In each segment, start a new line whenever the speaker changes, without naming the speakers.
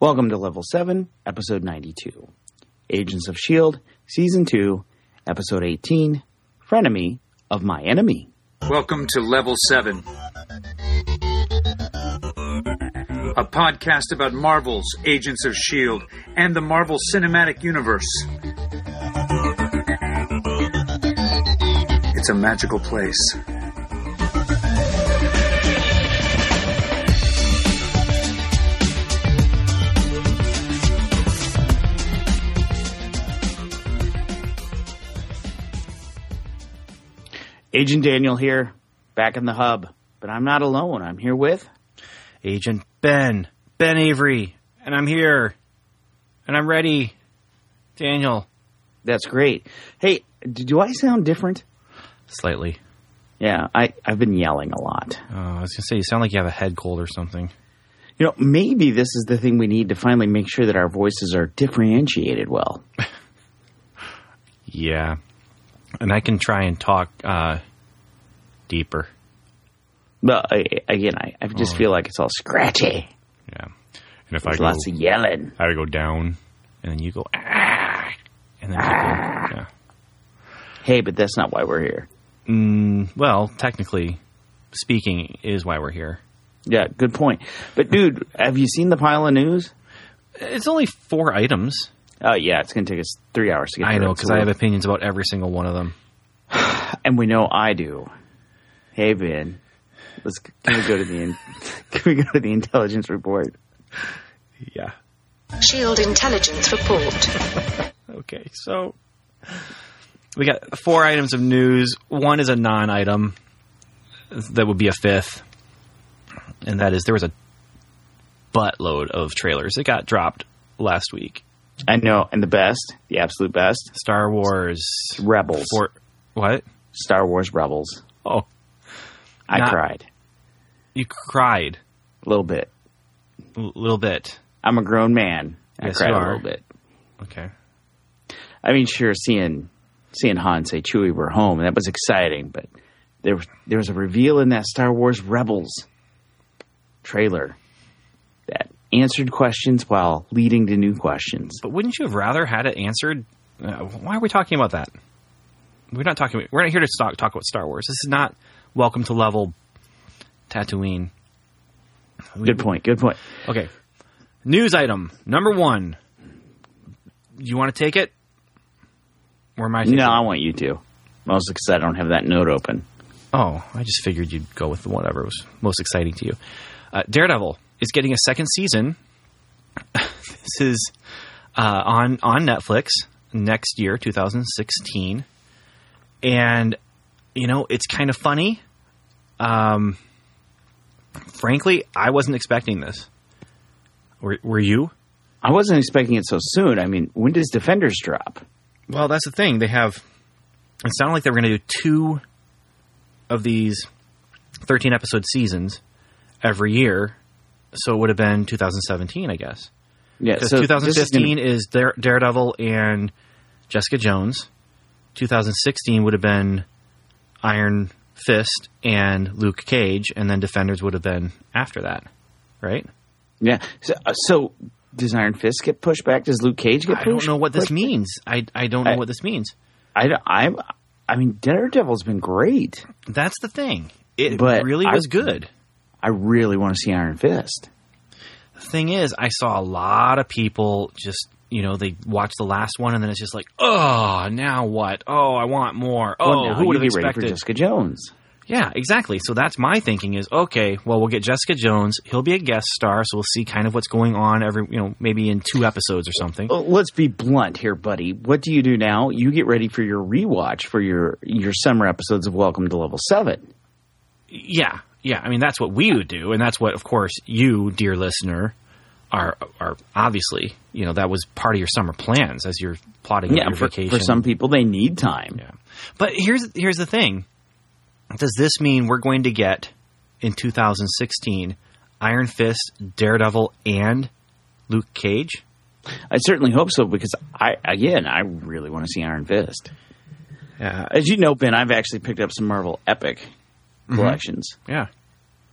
Welcome to Level 7, Episode 92. Agents of S.H.I.E.L.D., Season 2, Episode 18 Frenemy of My Enemy.
Welcome to Level 7, a podcast about Marvel's Agents of S.H.I.E.L.D. and the Marvel Cinematic Universe. It's a magical place.
Agent Daniel here, back in the hub. But I'm not alone. I'm here with.
Agent Ben, Ben Avery, and I'm here, and I'm ready. Daniel,
That's great. Hey, do I sound different?
slightly.
Yeah, I, I've been yelling a lot.
Uh, I was gonna say you sound like you have a head cold or something.
You know, maybe this is the thing we need to finally make sure that our voices are differentiated well.
Yeah, and I can try and talk uh, deeper.
But I, again, I, I just feel like it's all scratchy.
Yeah, and if
There's
I go,
lots of yelling.
I go down, and then you go ah, and then people, yeah.
Hey, but that's not why we're here.
Mm, well, technically speaking, is why we're here.
Yeah, good point. But dude, have you seen the pile of news?
It's only four items.
Oh yeah, it's gonna take us three hours to get.
It.
I
know because I have opinions about every single one of them.
and we know I do. Hey Ben, let's can we go to the in, can we go to the intelligence report?
Yeah.
Shield intelligence report.
Okay, so we got four items of news. One is a non-item that would be a fifth, and that is there was a buttload of trailers that got dropped last week.
I know, and the best, the absolute best,
Star Wars
Rebels.
for what?
Star Wars Rebels.
Oh,
I
Not-
cried
you cried
a little bit.
a little bit.
I'm a grown man. I
Yes,
cried a little bit.
Okay.
I mean, sure, seeing seeing Han say Chewie we're home, that was exciting. But there was there was a reveal in that Star Wars Rebels trailer that answered questions while leading to new questions.
But wouldn't you have rather had it answered? Uh, why are we talking about that? We're not talking. We're not here to talk, talk about Star Wars. This is not Welcome to Level Tatooine.
Good point. Good point.
Okay. News item number one. You want to take it? Or am I?
No,
it?
I want you to. Mostly because I don't have that note open.
Oh, I just figured you'd go with whatever was most exciting to you. Uh, Daredevil is getting a second season. this is uh, on on Netflix next year, 2016, and you know it's kind of funny. Um, frankly, I wasn't expecting this. Were, were you?
I wasn't expecting it so soon. I mean, when does Defenders drop?
Well, that's the thing. They have. It sounded like they were going to do two of these 13 episode seasons every year. So it would have been 2017, I guess.
Yeah,
Because
so this is
2015
gonna-
is, Dare, Daredevil and Jessica Jones. 2016 would have been Iron Fist and Luke Cage, and then Defenders would have been after that, right?
yeah. So, uh, so does Iron Fist get pushed back? Does Luke Cage get
I
pushed?
don't know what this means. I, I don't know
I-
what this means.
I, I, I mean, Daredevil's been great.
That's the thing. It
But
really
I-
was good.
I really want to see Iron Fist.
The thing is, I saw a lot of people just, you know, they watch the last one and then it's just like, oh, now what? Oh, I want more. Oh,
Well,
who would have
get ready for
expected?
Jessica Jones?
Yeah, exactly. So that's my thinking is, okay, well, we'll get Jessica Jones. He'll be a guest star, so we'll see kind of what's going on every, you know, maybe in two episodes or something.
Well, let's be blunt here, buddy. What do you do now? You get ready for your rewatch for your your summer episodes of Welcome to Level Seven.
Yeah, yeah. I mean, that's what we would do, and that's what, of course, you, dear listener, are are obviously, you know, that was part of your summer plans as you're plotting
Yeah,
your
for,
vacation.
for some people they need time.
Yeah. But here's here's the thing. Does this mean we're going to get in 2016 Iron Fist, Daredevil, and Luke Cage?
I certainly hope so because I again I really want to see Iron Fist.
Yeah.
As you know, Ben, I've actually picked up some Marvel Epic
Mm-hmm.
collections,
Yeah.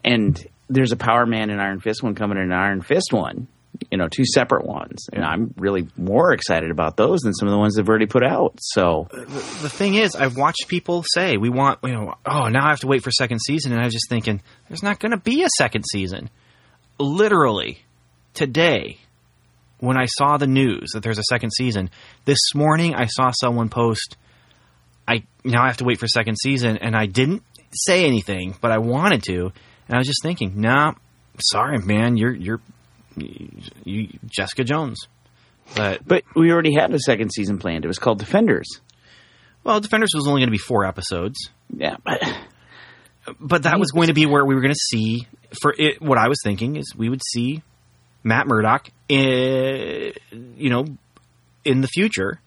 and there's a Power Man and Iron Fist one coming and an Iron Fist one you know, two separate ones, and I'm really more excited about those than some of the ones they've already put out. So
the thing is, I've watched people say we want, you know, oh, now I have to wait for second season, and I was just thinking, there's not going to be a second season. Literally, today, when I saw the news that there's a second season, this morning I saw someone post, I now I have to wait for second season, and I didn't say anything, but I wanted to, and I was just thinking, nah, sorry, man, you're you're you, Jessica Jones. But
but we already had a second season planned. It was called Defenders.
well, Defenders was only going to be four episodes,
Yeah, but
but that was going to be where we were going to see. For it, what I was thinking is we would see Matt Murdock, eh, you know, in the future.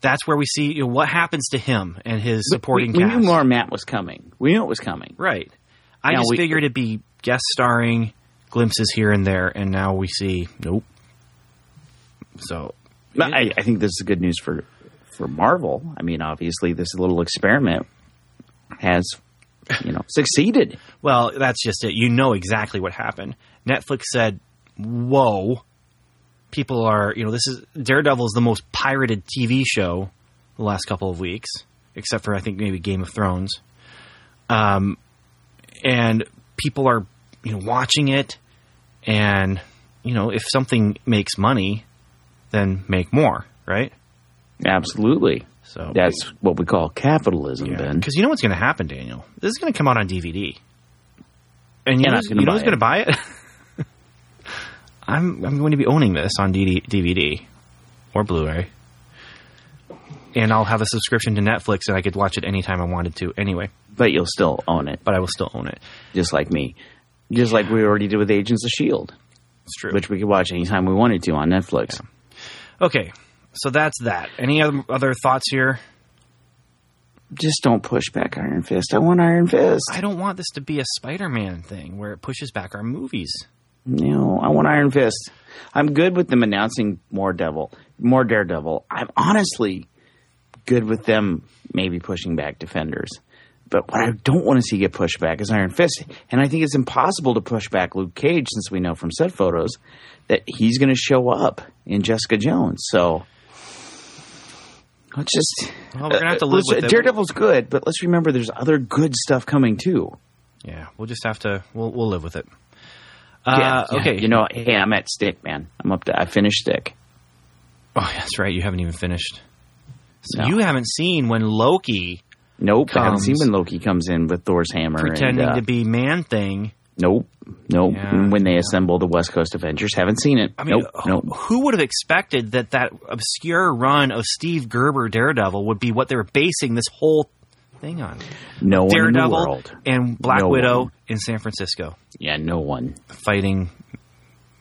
That's where we see you know, what happens to him and his supporting
we, we
cast.
knew more Matt was coming. We knew it was coming.
Right. I
Now
just
we-
figured it'd be guest starring, glimpses here and there, and now we see nope. So
I, I think this is good news for for Marvel. I mean, obviously, this little experiment has you know succeeded.
Well, that's just it. You know exactly what happened. Netflix said, "Whoa, people are you know this is Daredevil is the most pirated TV show the last couple of weeks, except for I think maybe Game of Thrones." Um, and people are you know watching it, and you know if something makes money, then make more, right?
Absolutely,
So
that's what we call capitalism, Ben.
because you know what's going to happen, Daniel. This is going to come out on DVD, and you
You're
know, who's- you know who's going to buy it. I'm I'm going to be owning this on DD, DVD or Blu-ray, and I'll have a subscription to Netflix, and I could watch it anytime I wanted to. Anyway,
But you'll still own it,
but I will still own it.
just like me, just like we already did with Agents of Shield,
It's true.
which we could watch anytime we wanted to on Netflix.
okay, so that's that. Any other other thoughts here?
Just don't push back Iron Fist. I want Iron Fist.
I don't want this to be a Spider-Man thing where it pushes back our movies.
No, I want Iron Fist. I'm good with them announcing more Devil, more Daredevil. I'm honestly good with them maybe pushing back Defenders. But what I don't want to see get pushed back is Iron Fist. And I think it's impossible to push back Luke Cage since we know from set photos that he's going to show up in Jessica Jones. So let's just.
Well, we're gonna have to live with it.
Daredevil's good, but let's remember there's other good stuff coming too.
Yeah, we'll just have to we'll we'll live with it. Uh,
yeah.
okay,
You know, hey, I'm at Stick, man. I'm up to. I finished Stick.
Oh, that's right. You haven't even finished. So
No.
you haven't seen when Loki
Nope, I haven't seen when Loki comes in with Thor's hammer.
pretending
and, uh,
to be Man Thing.
Nope, nope.
Yeah,
when they assemble the West Coast Avengers, haven't seen it.
I mean,
nope,
who,
nope.
who would have expected that that obscure run of Steve Gerber Daredevil would be what they were basing this whole thing on?
No one in the
Daredevil
world.
and Black
No
Widow
one.
in San Francisco
Yeah, no one.
fighting.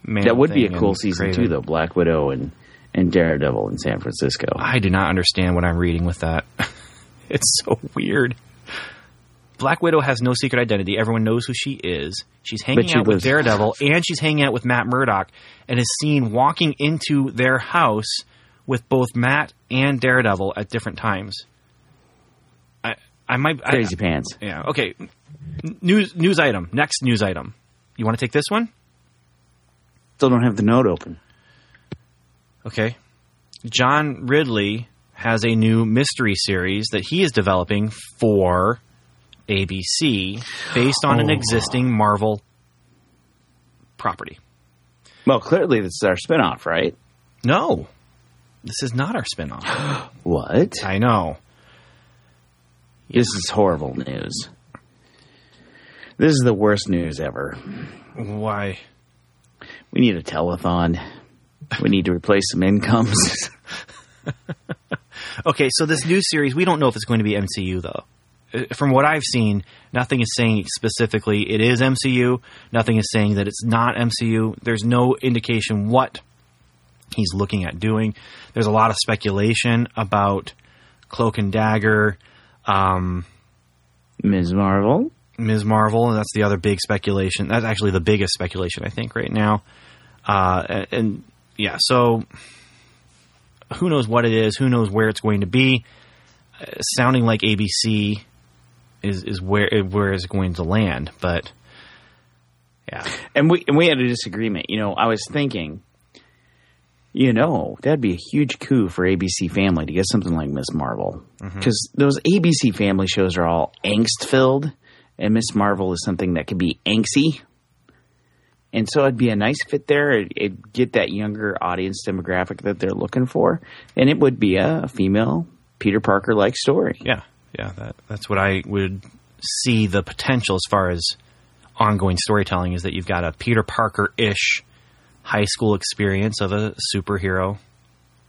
Man
That would be a cool season
Kraven.
too, though. Black Widow and and Daredevil in San Francisco.
I do not understand what I'm reading with that. it's so weird. Black Widow has no secret identity. Everyone knows who she is. She's hanging
she
out with Daredevil and she's hanging out with Matt Murdock and is seen walking into their house with both Matt and Daredevil at different times. I I might I-
Crazy pants.
yeah, okay. News news item. Next news item. You want to take this one?
Still don't have the note open.
Okay. John Ridley has a new mystery series that he is developing for ABC based on an
Oh.
existing Marvel property.
Well, clearly this is our spinoff, right?
No. This is not our spinoff.
What?
I know.
This is horrible news. This is the worst news ever.
Why?
We need a telethon. We need to replace some incomes.
Okay, so this new series, we don't know if it's going to be MCU though. Uh, From what I've seen, nothing is saying specifically it is MCU. Nothing is saying that it's not MCU. There's no indication what he's looking at doing. There's a lot of speculation about Cloak and Dagger, um,
Ms. Marvel.
Ms. Marvel, and that's the other big speculation. That's actually the biggest speculation I think right now. Uh, and, and yeah, so who knows what it is? Who knows where it's going to be? Uh, sounding like ABC is is where where it's going to land, but yeah,
And we and we had a disagreement. You know, I was thinking You know, that'd be a huge coup for ABC Family to get something like Miss Marvel. Because those ABC Family shows are all angst filled, and Miss Marvel is something that could be angsty. And so it'd be a nice fit there. It, it'd get that younger audience demographic that they're looking for. And it would be a female Peter Parker like story.
Yeah, yeah, that that's what I would see the potential as far as ongoing storytelling is that you've got a Peter Parker ish high school experience of a superhero.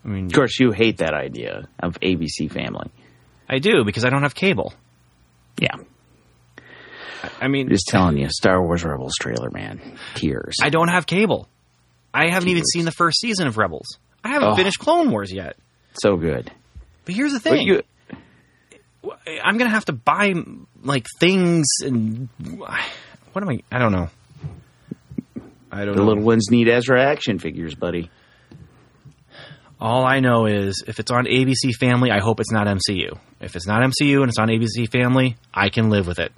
I mean,
Of course, you hate that idea of ABC Family.
I do because I don't have cable.
Yeah.
I mean,
Just telling you, Star Wars Rebels trailer, man. Tears.
I don't have cable. I haven't even seen the first season of Rebels. I haven't
Oh.
finished Clone Wars yet.
so good.
But here's the thing:
you,
I'm gonna have to buy like things and what am I? I don't know. I don't
the
know.
little ones need Ezra action figures, buddy.
All I know is if it's on ABC Family, I hope it's not MCU. If it's not MCU and it's on ABC Family, I can live with it.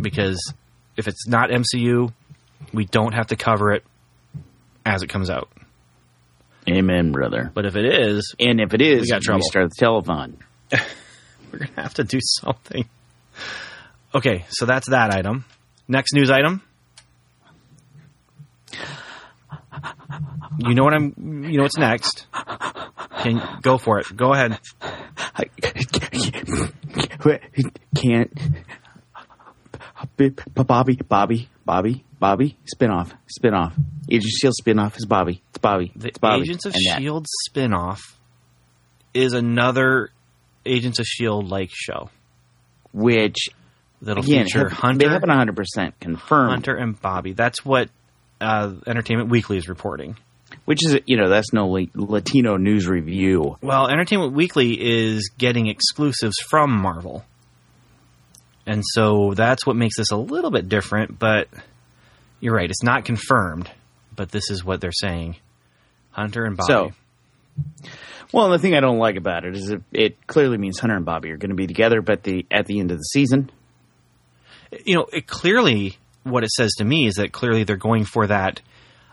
Because if it's not MCU, we don't have to cover it as it comes out.
Amen, brother.
But if it is,
And if it is,
We got trouble.
start the telethon.
we're going to have to do something. Okay, so that's that item. Next news item. You know what I'm you know what's next. Can go for it. Go ahead.
I can't. Bobbi, Bobbi, Bobbi, Bobbi, spinoff, spinoff. Agent of Shield spinoff is Bobbi. It's Bobbi.
The
It's Bobbi.
Agents of
And
Shield E spinoff is another Agents of Shield like show
which
that'll
again
feature
have,
Hunter,
they haven't 100 percent confirmed.
Hunter and Bobbi. That's what uh, Entertainment Weekly is reporting.
which is you know that's no Latino news review.
Well, Entertainment Weekly is getting exclusives from Marvel. And so that's what makes this a little bit different, but you're right, it's not confirmed, but this is what they're saying. Hunter and Bobbi.
So, well, the thing I don't like about it is it, it clearly means Hunter and Bobbi are going to be together, but the at the end of the season,
you know, it clearly what it says to me is that clearly they're going for that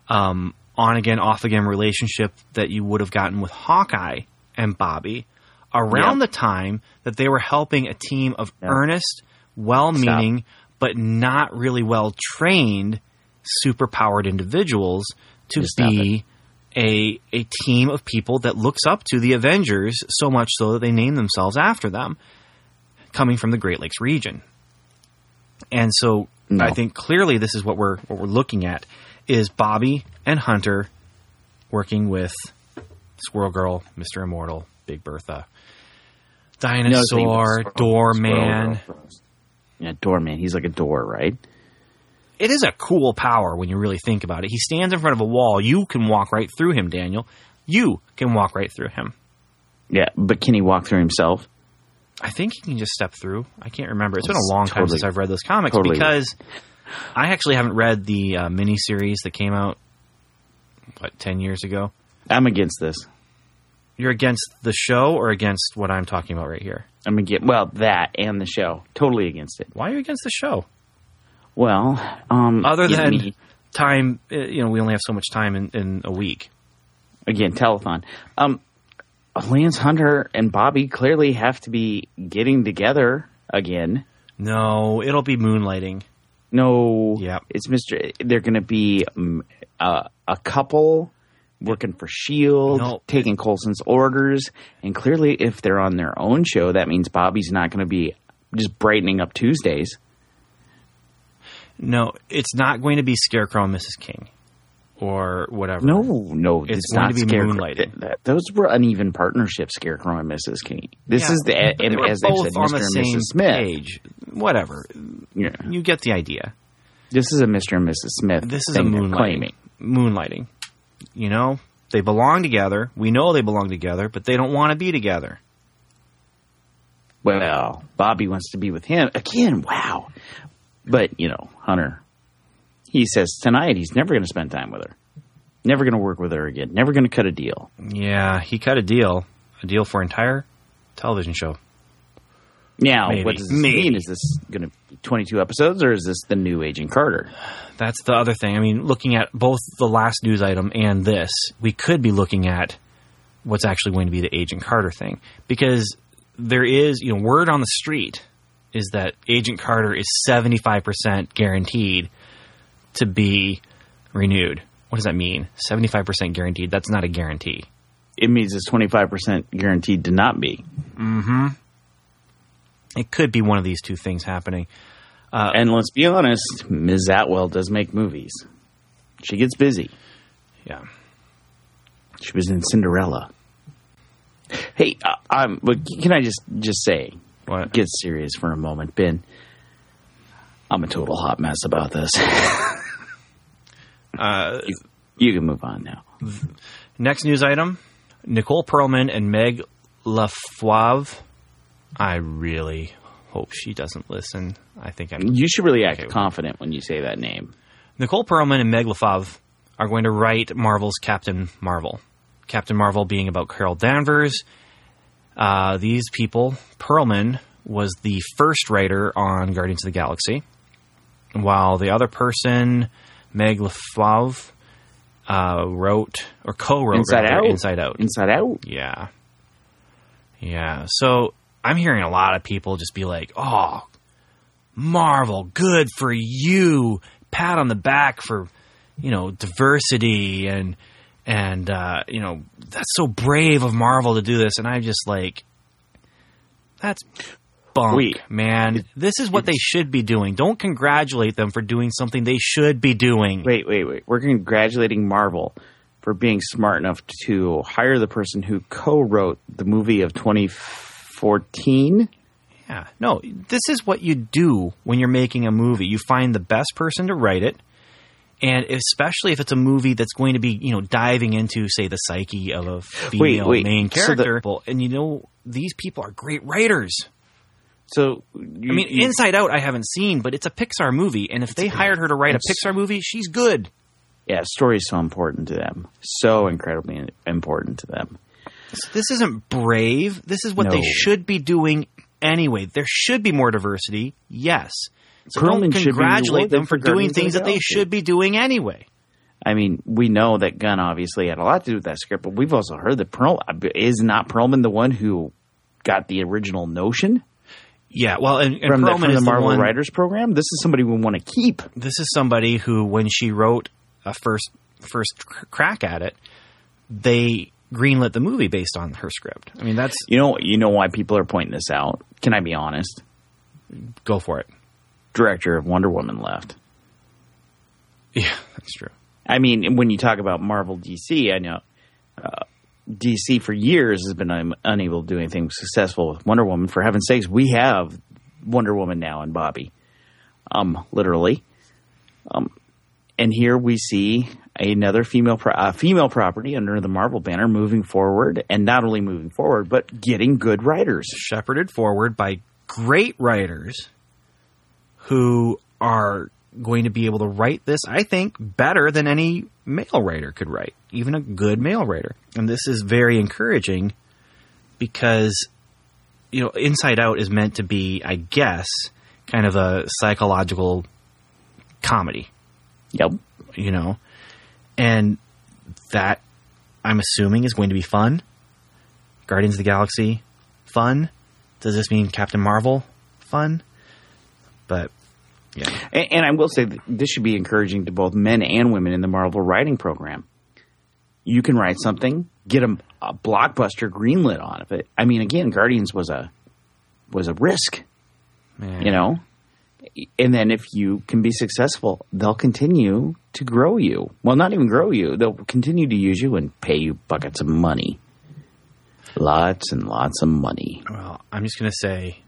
um, on again, off again relationship that you would have gotten with Hawkeye and Bobbi around
Yep.
the time that they were helping a team of
Yep.
earnest, well meaning, but not really well trained, super powered individuals to
Just
be a a team of people that looks up to the Avengers so much so that they name themselves after them, coming from the Great Lakes region. And so
No.
I think clearly this is what we're what we're looking at is Bobbi and Hunter working with Squirrel Girl, Mr. Immortal, Big Bertha, Dinosaur, Doorman.
Yeah, doorman. He's like a door, right?
It is a cool power when you really think about it. He stands in front of a wall. You can walk right through him, Daniel. You can walk right through him.
Yeah, but can he walk through himself?
I think he can just step through. I can't remember. It's been a long time since I've read those comics
totally-
because I actually haven't read the uh, miniseries that came out what ten years ago.
I'm against this.
You're against the show or against what I'm talking about right here?
I'm against well that and the show. Totally against it.
Why are you against the show?
Well, um,
Other than
me-
time, uh, you know, we only have so much time in, in a week.
again telethon. Um, Lance Hunter and Bobbi clearly have to be getting together again.
No, it'll be moonlighting.
No,
yeah,
it's Mister. They're going to be um, uh, a couple working for Shield,
No.
Taking Coulson's orders, and clearly, if they're on their own show, that means Bobbi's not going to be just brightening up Tuesdays.
No, it's not going to be Scarecrow and Mrs. King or whatever.
No, no,
It's
it's,
going
not
to be
Scarecrow.
moonlighting.
Th- th- those were uneven partnerships, Scarecrow and Mrs. King. This
Yeah,
is the
they were
as
both
said,
on
Mr.
the
and
same
Mrs. Smith.
page. Whatever.
Yeah.
You get the idea.
This is a Mr. and Mrs. Smith.
This is a moonlighting.
claiming.
Moonlighting. You know, they belong together. We know they belong together, but they don't want to be together.
Well, Bobbi wants to be with him again. Wow, but you know, Hunter, he says tonight he's never going to spend time with her, never going to work with her again, never going to cut a deal.
Yeah, he cut a deal, a deal for an entire television show.
Now,
Maybe.
what does this
Maybe.
mean? Is this going to be 22 episodes or is this the new Agent Carter?
That's the other thing. I mean, looking at both the last news item and this, we could be looking at what's actually going to be the Agent Carter thing because there is, you know, word on the street is that Agent Carter is 75% guaranteed to be renewed. What does that mean? 75% guaranteed. That's not a guarantee.
It means it's 25% guaranteed to not be. Mm-hmm.
It could be one of these two things happening.
and let's be honest, Ms. Atwell does make movies. She gets busy.
Yeah.
She was in Cinderella. Hey, uh, um, but can I just just say,
What?
get serious for a moment, Ben? I'm a total hot mess about this.
Uh,
you, you can move on now.
Next news item Nicole Perlman and Meg LaFauve. I really hope she doesn't listen. I think I'm.
You should really act
Okay.
confident when you say that name.
Nicole Perlman and Meg LaFauve are going to write Marvel's Captain Marvel. Captain Marvel being about Carol Danvers. Uh, these people, Perlman was the first writer on Guardians of the Galaxy, while the other person, Meg LaFauve, uh, wrote or co-wrote
Inside
rather,
Out.
Inside Out.
Inside Out.
Yeah. Yeah. So I'm hearing a lot of people just be like, oh, Marvel, good for you. Pat on the back for, you know, diversity and, and, uh, you know, that's so brave of Marvel to do this. And I'm just like, that's bunk,
Wait.
man. This is what they should be doing. Don't congratulate them for doing something they should be doing.
Wait, wait, wait. We're congratulating Marvel for being smart enough to hire the person who co-wrote the movie of 2014.
Yeah. No, this is what you do when you're making a movie. You find the best person to write it. And especially if it's a movie that's going to be, you know, diving into, say, the psyche of a female
wait.
main
So the-
character. And you know, these people are great writers.
So
I mean, Inside Out I haven't seen, but it's a Pixar movie. And if they hired her to write a Pixar movie, she's good.
yeah, story is so important to them, so incredibly important to them.
This isn't brave. This is what they should be doing anyway. There should be more diversity, yes. So
Perlman
don't
should
congratulate them for doing things
the
that they should be doing anyway.
I mean, we know that Gunn obviously had a lot to do with that script, but we've also heard that Perl is not Perlman the one who got the original notion
Yeah, well, and, and
from the,
Perlman
from
is
the Marvel
one,
Writers Program. This is somebody we want to keep.
This is somebody who, when she wrote a first first crack at it, they greenlit the movie based on her script. I mean, that's
You know, you know why people are pointing this out. Can I be honest?
go for it.
Director of Wonder Woman left.
Yeah, that's true.
I mean, when you talk about Marvel DC, I know uh, DC for years has been un- unable to do anything successful with Wonder Woman. For heaven's sakes, we have Wonder Woman now and Bobbi, um, literally. Um, and here we see another female pro- uh, female property under the Marvel banner moving forward, and not only moving forward, but getting good writers.
Shepherded forward by great writers who are going to be able to write this, I think, better than any male writer could write, even a good male writer. And this is very encouraging because, you know, Inside Out is meant to be, I guess, kind of a psychological comedy,
Yep.
you know, and that I'm assuming is going to be fun. Guardians of the Galaxy, fun. Does this mean Captain Marvel, fun? But yeah,
And, and I will say that this should be encouraging to both men and women in the Marvel writing program. You can write something, get a, a blockbuster greenlit on of it. I mean, again, Guardians was a was a risk,
man.
you know. And then if you can be successful, they'll continue to grow you. Well, not even grow you; they'll continue to use you and pay you buckets of money, lots and lots of money.
Well, I'm just gonna say,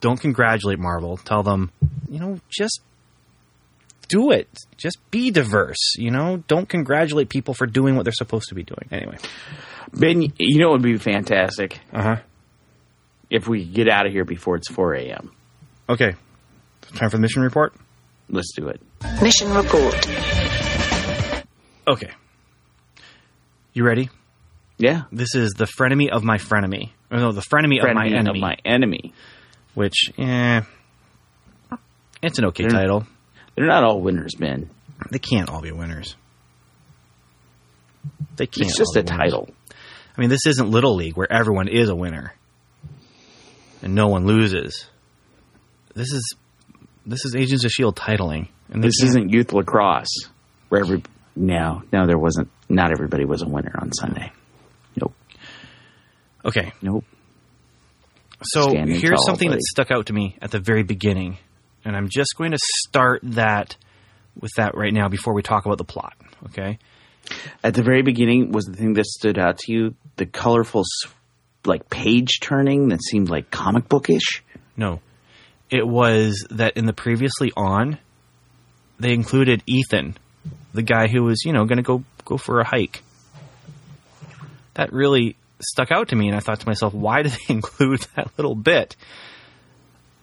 don't congratulate Marvel. Tell them, you know, just do it. Just be diverse. You know, don't congratulate people for doing what they're supposed to be doing. Anyway,
Ben, you know it would be fantastic
uh huh.
if we get out of here before it's four a.m.
Okay, time for the mission report.
Let's do it.
Mission report.
Okay, you ready?
Yeah.
This is the frenemy of my frenemy. Or no, the frenemy, of my enemy.
Of my enemy.
which, eh, it's an okay
They're-
title.
They're not all winners, Ben.
They can't all be winners. They can't.
It's just
all
a
be winners.
title.
I mean, this isn't Little League where everyone is a winner and no one loses. This is this is Agents of Shield titling, and
This
can't-
isn't youth lacrosse where every no, no, there wasn't. Not everybody was a winner on Sunday. Nope,
okay.
nope.
So
Standing
here's
tall,
something
buddy.
that stuck out to me at the very beginning, and I'm just going to start that with that right now before we talk about the plot. Okay.
At the very beginning, was the thing that stood out to you the colorful, like page turning that seemed like comic bookish?
No. It was that in the previously on, they included Ethan, the guy who was, you know, going to go go for a hike. That really stuck out to me, and I thought to myself, why did they include that little bit?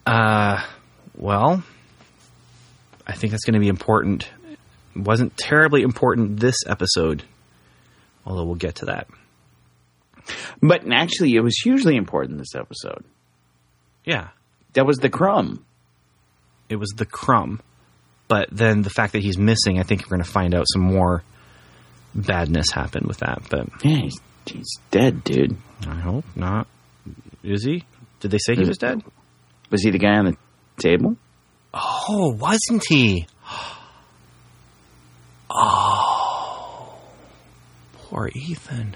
Uh, well, I think that's going to be important. It wasn't terribly important this episode, although we'll get to that.
But actually, it was hugely important this episode.
Yeah,
That was the crumb.
it was the crumb. But then the fact that he's missing, I think we're going to find out some more badness happened with that. But
Yeah, he's, he's dead, dude.
I hope not. Is he? Did they say he hmm. was dead?
Was he the guy on the table?
Oh, wasn't he? Oh, poor Ethan.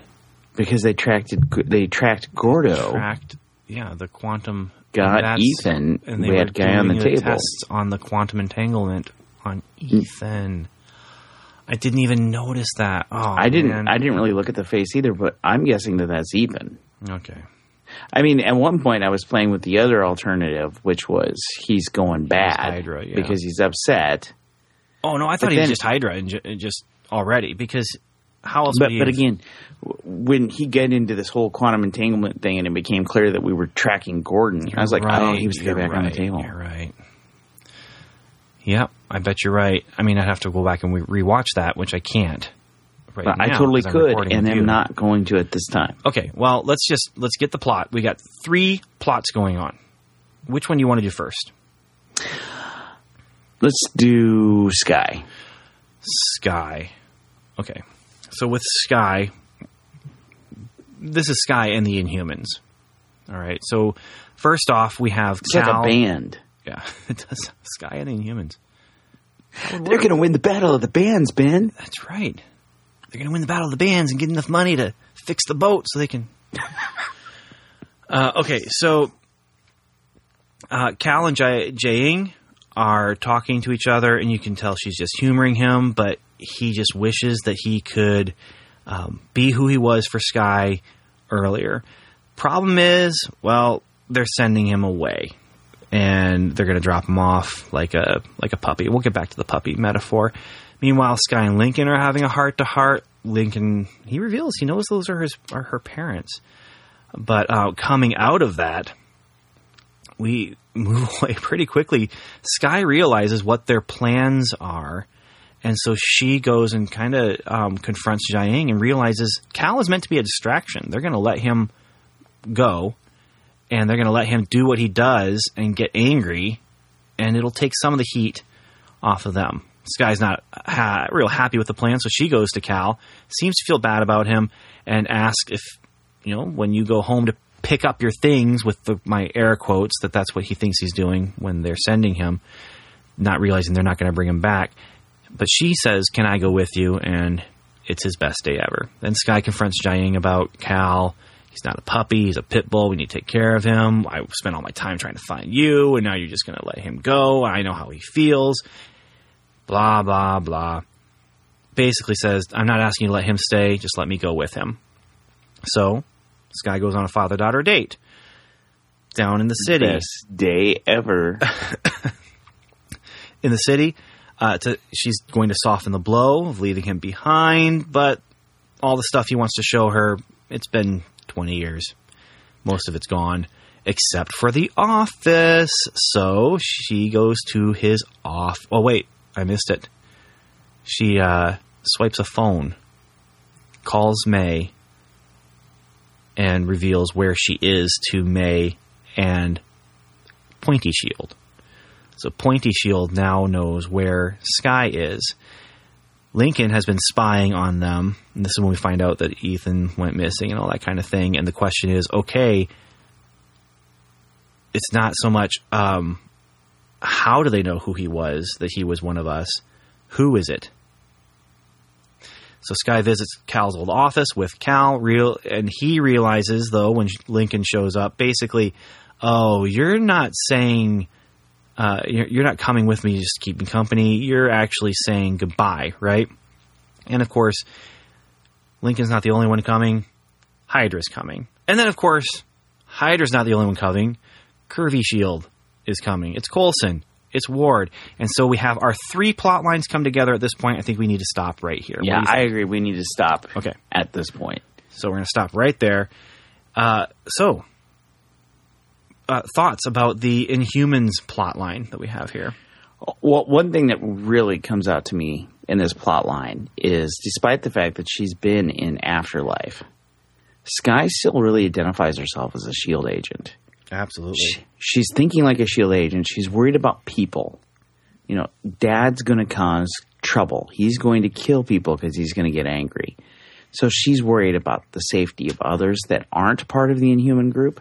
Because they tracked they tracked Gordo.
Tracked, yeah, the quantum.
Got Ethan.
and they
We had guy on the table.
tests on the quantum entanglement on mm. Ethan. I didn't even notice that. Oh,
I didn't.
man.
I didn't really look at the face either, but I'm guessing that that's Ethan.
Okay.
I mean, at one point I was playing with the other alternative, which was he's going bad
Hydra, yeah.
because he's upset.
Oh no, I thought
But
he was just Hydra and ju- just already because how else?
But but again, when he got into this whole quantum entanglement thing, and it became clear that we were tracking Gordon, I was like, oh, he was the guy
you're
on the table.
You're right. Yep, I bet you're right. I mean, I'd have to go back and re- rewatch that, which I can't. Right
But I
now, I'm
could, and I'm not going to at this time.
Okay, well, let's just let's get the plot. We got three plots going on. Which one do you want to do first?
Let's do Skye.
Skye. Okay. So with Skye, this is Skye and the Inhumans. All right. So first off, we have
It's like a band.
Yeah, it does. Skye and the Inhumans.
They're going to win the battle of the bands, Ben.
That's right. They're going to win the battle of the bands and get enough money to fix the boat so they can. uh, okay, so uh, Cal and Jai- Jiaying are talking to each other, and you can tell she's just humoring him, but he just wishes that he could um, be who he was for Skye earlier. Problem is, well, they're sending him away, and they're going to drop him off like a like a puppy. We'll get back to the puppy metaphor. Meanwhile, Skye and Lincoln are having a heart to heart. Lincoln he reveals he knows those are his are her parents, but uh, coming out of that, we move away pretty quickly. Skye realizes what their plans are, and so she goes and kind of um, confronts Jiaying and realizes Cal is meant to be a distraction. They're going to let him go, and they're going to let him do what he does and get angry, and it'll take some of the heat off of them. This guy's not ha- real happy with the plan, so she goes to Cal, seems to feel bad about him, and asks if, you know, when you go home to pick up your things with the, my air quotes, that that's what he thinks he's doing when they're sending him, not realizing they're not going to bring him back. But she says, Can I go with you? And it's his best day ever. Then Skye confronts Jiaying about Cal. He's not a puppy, he's a pit bull. We need to take care of him. I spent all my time trying to find you, and now you're just going to let him go. I know how he feels blah, blah, blah. Basically says, I'm not asking you to let him stay, just let me go with him. So, guy goes on a father daughter date down in the city.
Best day ever.
In the city, uh, to, she's going to soften the blow of leaving him behind, but all the stuff he wants to show her, it's been 20 years. Most of it's gone, except for the office. So she goes to his off. Oh, wait, I missed it. She uh, swipes a phone, calls May, and reveals where she is to May and Pointy Shield. So Pointy Shield now knows where Skye is. Lincoln has been spying on them. And this is when we find out that Ethan went missing and all that kind of thing. And the question is, okay, it's not so much um, how do they know who he was, that he was one of us? Who is it? So Skye visits Cal's old office with Cal, real, and he realizes though when Lincoln shows up, basically, oh, you're not saying, uh, you're, you're not coming with me just to keep me company. You're actually saying goodbye, right? And of course, Lincoln's not the only one coming. Hydra's coming, and then of course, Hydra's not the only one coming. Curvy Shield is coming. It's Coulson. It's Ward. And so we have our three plot lines come together at this point. I think we need to stop right here.
Yeah, I agree. We need to stop.
Okay.
At this point,
So we're going to stop right there. Uh, so, uh, thoughts about the Inhumans plot line that we have here?
well, one thing that really comes out to me in this plot line is, despite the fact that she's been in Afterlife, Skye still really identifies herself as a Shield agent.
Absolutely.
She- she's thinking like a shield agent she's worried about people you know dad's going to cause trouble he's going to kill people because he's going to get angry so she's worried about the safety of others that aren't part of the inhuman group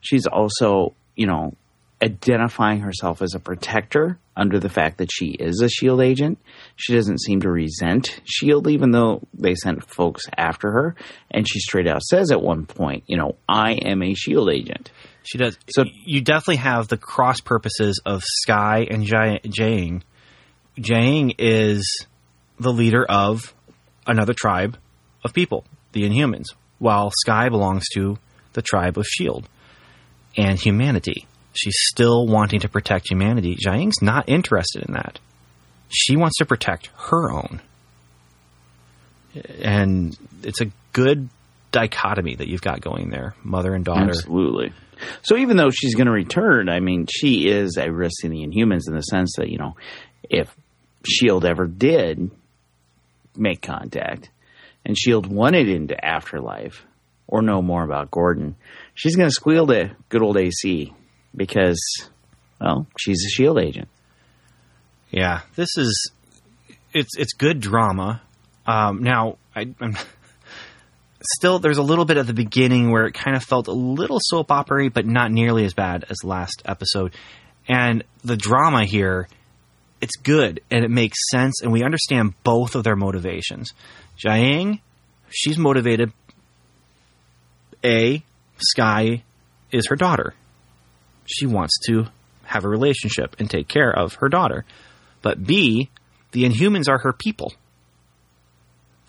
she's also you know identifying herself as a protector under the fact that she is a shield agent she doesn't seem to resent shield even though they sent folks after her and she straight out says at one point you know i am a shield agent
She does.
So-
you definitely have the cross purposes of Skye and Jiaying. Jiaying is the leader of another tribe of people, the Inhumans, while Skye belongs to the tribe of Shield and humanity. She's still wanting to protect humanity. Jiaying's not interested in that. She wants to protect her own. And it's a good dichotomy that you've got going there, mother and daughter.
Absolutely. So even though she's going to return, I mean, she is a risk in the Inhumans in the sense that you know, if Shield ever did make contact, and Shield wanted into Afterlife or know more about Gordon, she's going to squeal to good old AC because, well, she's a Shield agent.
Yeah, this is it's it's good drama. Um, now, I, I'm still there's a little bit at the beginning where it kind of felt a little soap opera, but not nearly as bad as last episode. And the drama here, it's good and it makes sense, and we understand both of their motivations. Jiaying, she's motivated. A, Skye is her daughter. She wants to have a relationship and take care of her daughter. But B, the Inhumans are her people.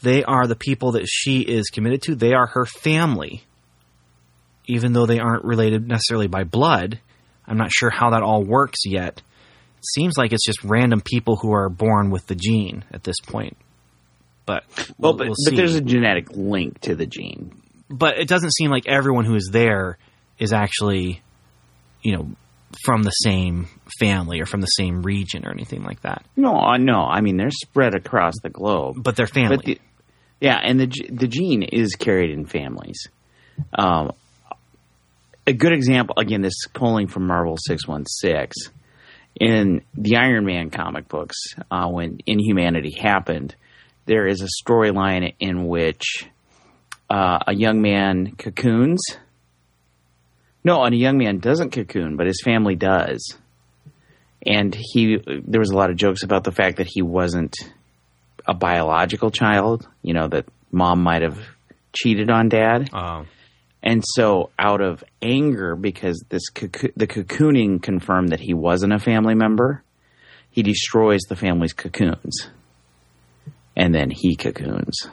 They are the people that she is committed to. They are her family. Even though they aren't related necessarily by blood, I'm not sure how that all works yet. It seems like it's just random people who are born with the gene at this point. But
Well,
we'll,
but,
we'll
but there's a genetic link to the gene.
But it doesn't seem like everyone who is there is actually, you know, from the same family or from the same region or anything like that.
No, no. I mean, they're spread across the globe.
But they're family.
But the, yeah, and the the gene is carried in families. Um, a good example, again, this is pulling from Marvel six one six. In the Iron Man comic books, uh, when Inhumanity happened, there is a storyline in which uh, a young man cocoons. No, and a young man doesn't cocoon, but his family does. And he, there was a lot of jokes about the fact that he wasn't a biological child, you know, that mom might have cheated on dad.
Um,
And so, out of anger, because this coco- the cocooning confirmed that he wasn't a family member, he destroys the family's cocoons, and then he cocoons.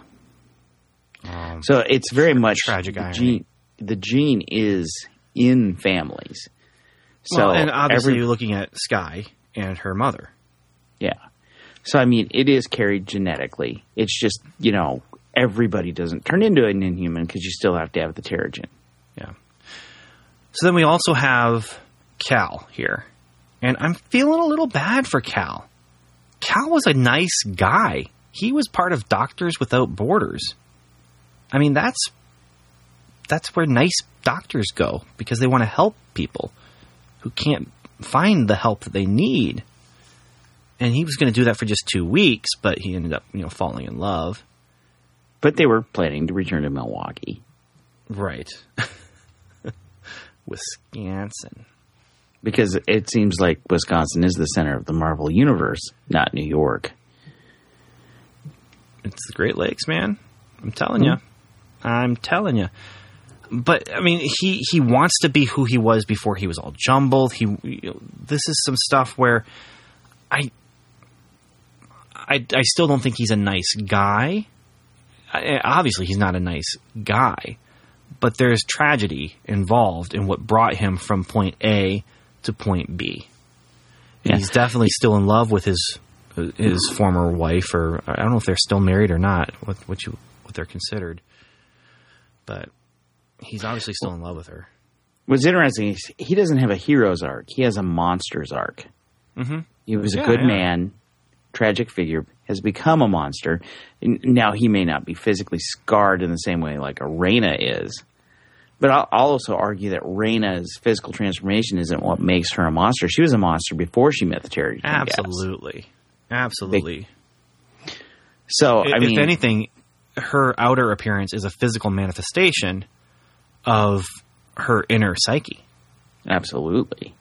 Um,
So it's very much
Tragic
the
irony.
gene. The gene is in families. So
well, and obviously,
every-
you're looking at Skye and her mother.
Yeah. So I mean, it is carried genetically. It's just you know everybody doesn't turn into an inhuman because you still have to have the Terrigen.
Yeah. So then we also have Cal here. And I'm feeling a little bad for Cal. Cal was a nice guy. He was part of Doctors Without Borders. I mean, that's that's where nice doctors go because they want to help people who can't find the help that they need. And he was going to do that for just two weeks, but he ended up, you know, falling in love.
But they were planning to return to Milwaukee.
Right. Wisconsin.
Because it seems like Wisconsin is the center of the Marvel Universe, not New York.
It's the Great Lakes, man. I'm telling you. I'm telling you. But I mean, he he wants to be who he was before he was all jumbled. He you know, this is some stuff where I I I still don't think he's a nice guy. I, obviously, he's not a nice guy, but there's tragedy involved in what brought him from point A to point B. And
Yeah.
He's definitely still in love with his his former wife, or I don't know if they're still married or not. What what you what they're considered, but he's obviously still in love with her.
What's interesting is he doesn't have a hero's arc; he has a monster's arc.
Mhm.
He was a good
yeah.
man, tragic figure, has become a monster. Now he may not be physically scarred in the same way like a Raina is, but I'll, I'll also argue that Raina's physical transformation isn't what makes her a monster. She was a monster before she met the Terry. Gas.
Absolutely, absolutely.
So I
if anything, her outer appearance is a physical manifestation of her inner psyche.
Absolutely.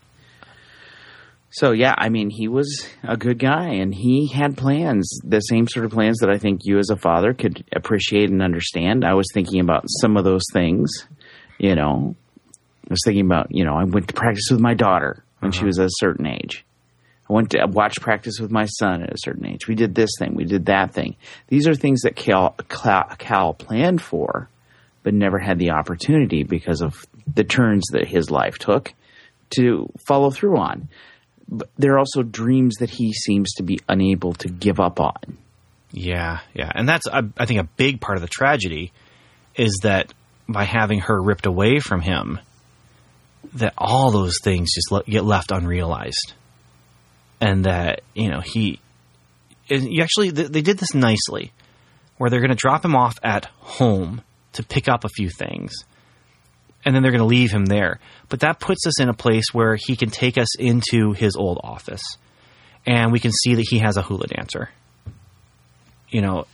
So yeah, I mean, he was a good guy, and he had plans, the same sort of plans that I think you as a father could appreciate and understand. I was thinking about some of those things, you know. I was thinking about, you know, I went to practice with my daughter when she uh-huh. was a certain age. I went to watch practice with my son at a certain age. We did this thing, we did that thing. These are things that Cal, Cal, Cal planned for, but never had the opportunity because of the turns that his life took to follow through on. But there are also dreams that he seems to be unable to give up on.
Yeah, yeah, and that's I, I think a big part of the tragedy is that by having her ripped away from him, that all those things just get left unrealized, and that you know he, you actually they did this nicely, where they're going to drop him off at home to pick up a few things, and then they're going to leave him there. But that puts us in a place where he can take us into his old office, and we can see that he has a hula dancer you know,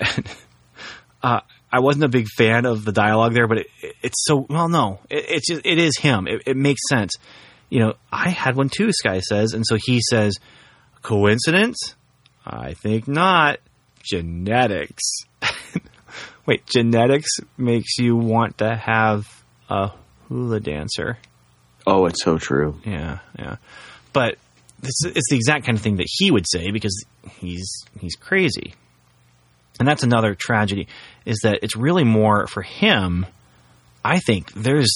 uh, I wasn't a big fan of the dialogue there, but it, it's so well. No, it, it's just, it is him. It, it makes sense. You know, I had one too. Skye says, and so he says, coincidence? I think not. Genetics. Wait, genetics makes you want to have a hula dancer.
Oh, it's so true.
Yeah, yeah. But it's, it's the exact kind of thing that he would say because he's he's crazy. And that's another tragedy is that it's really more for him. I think there's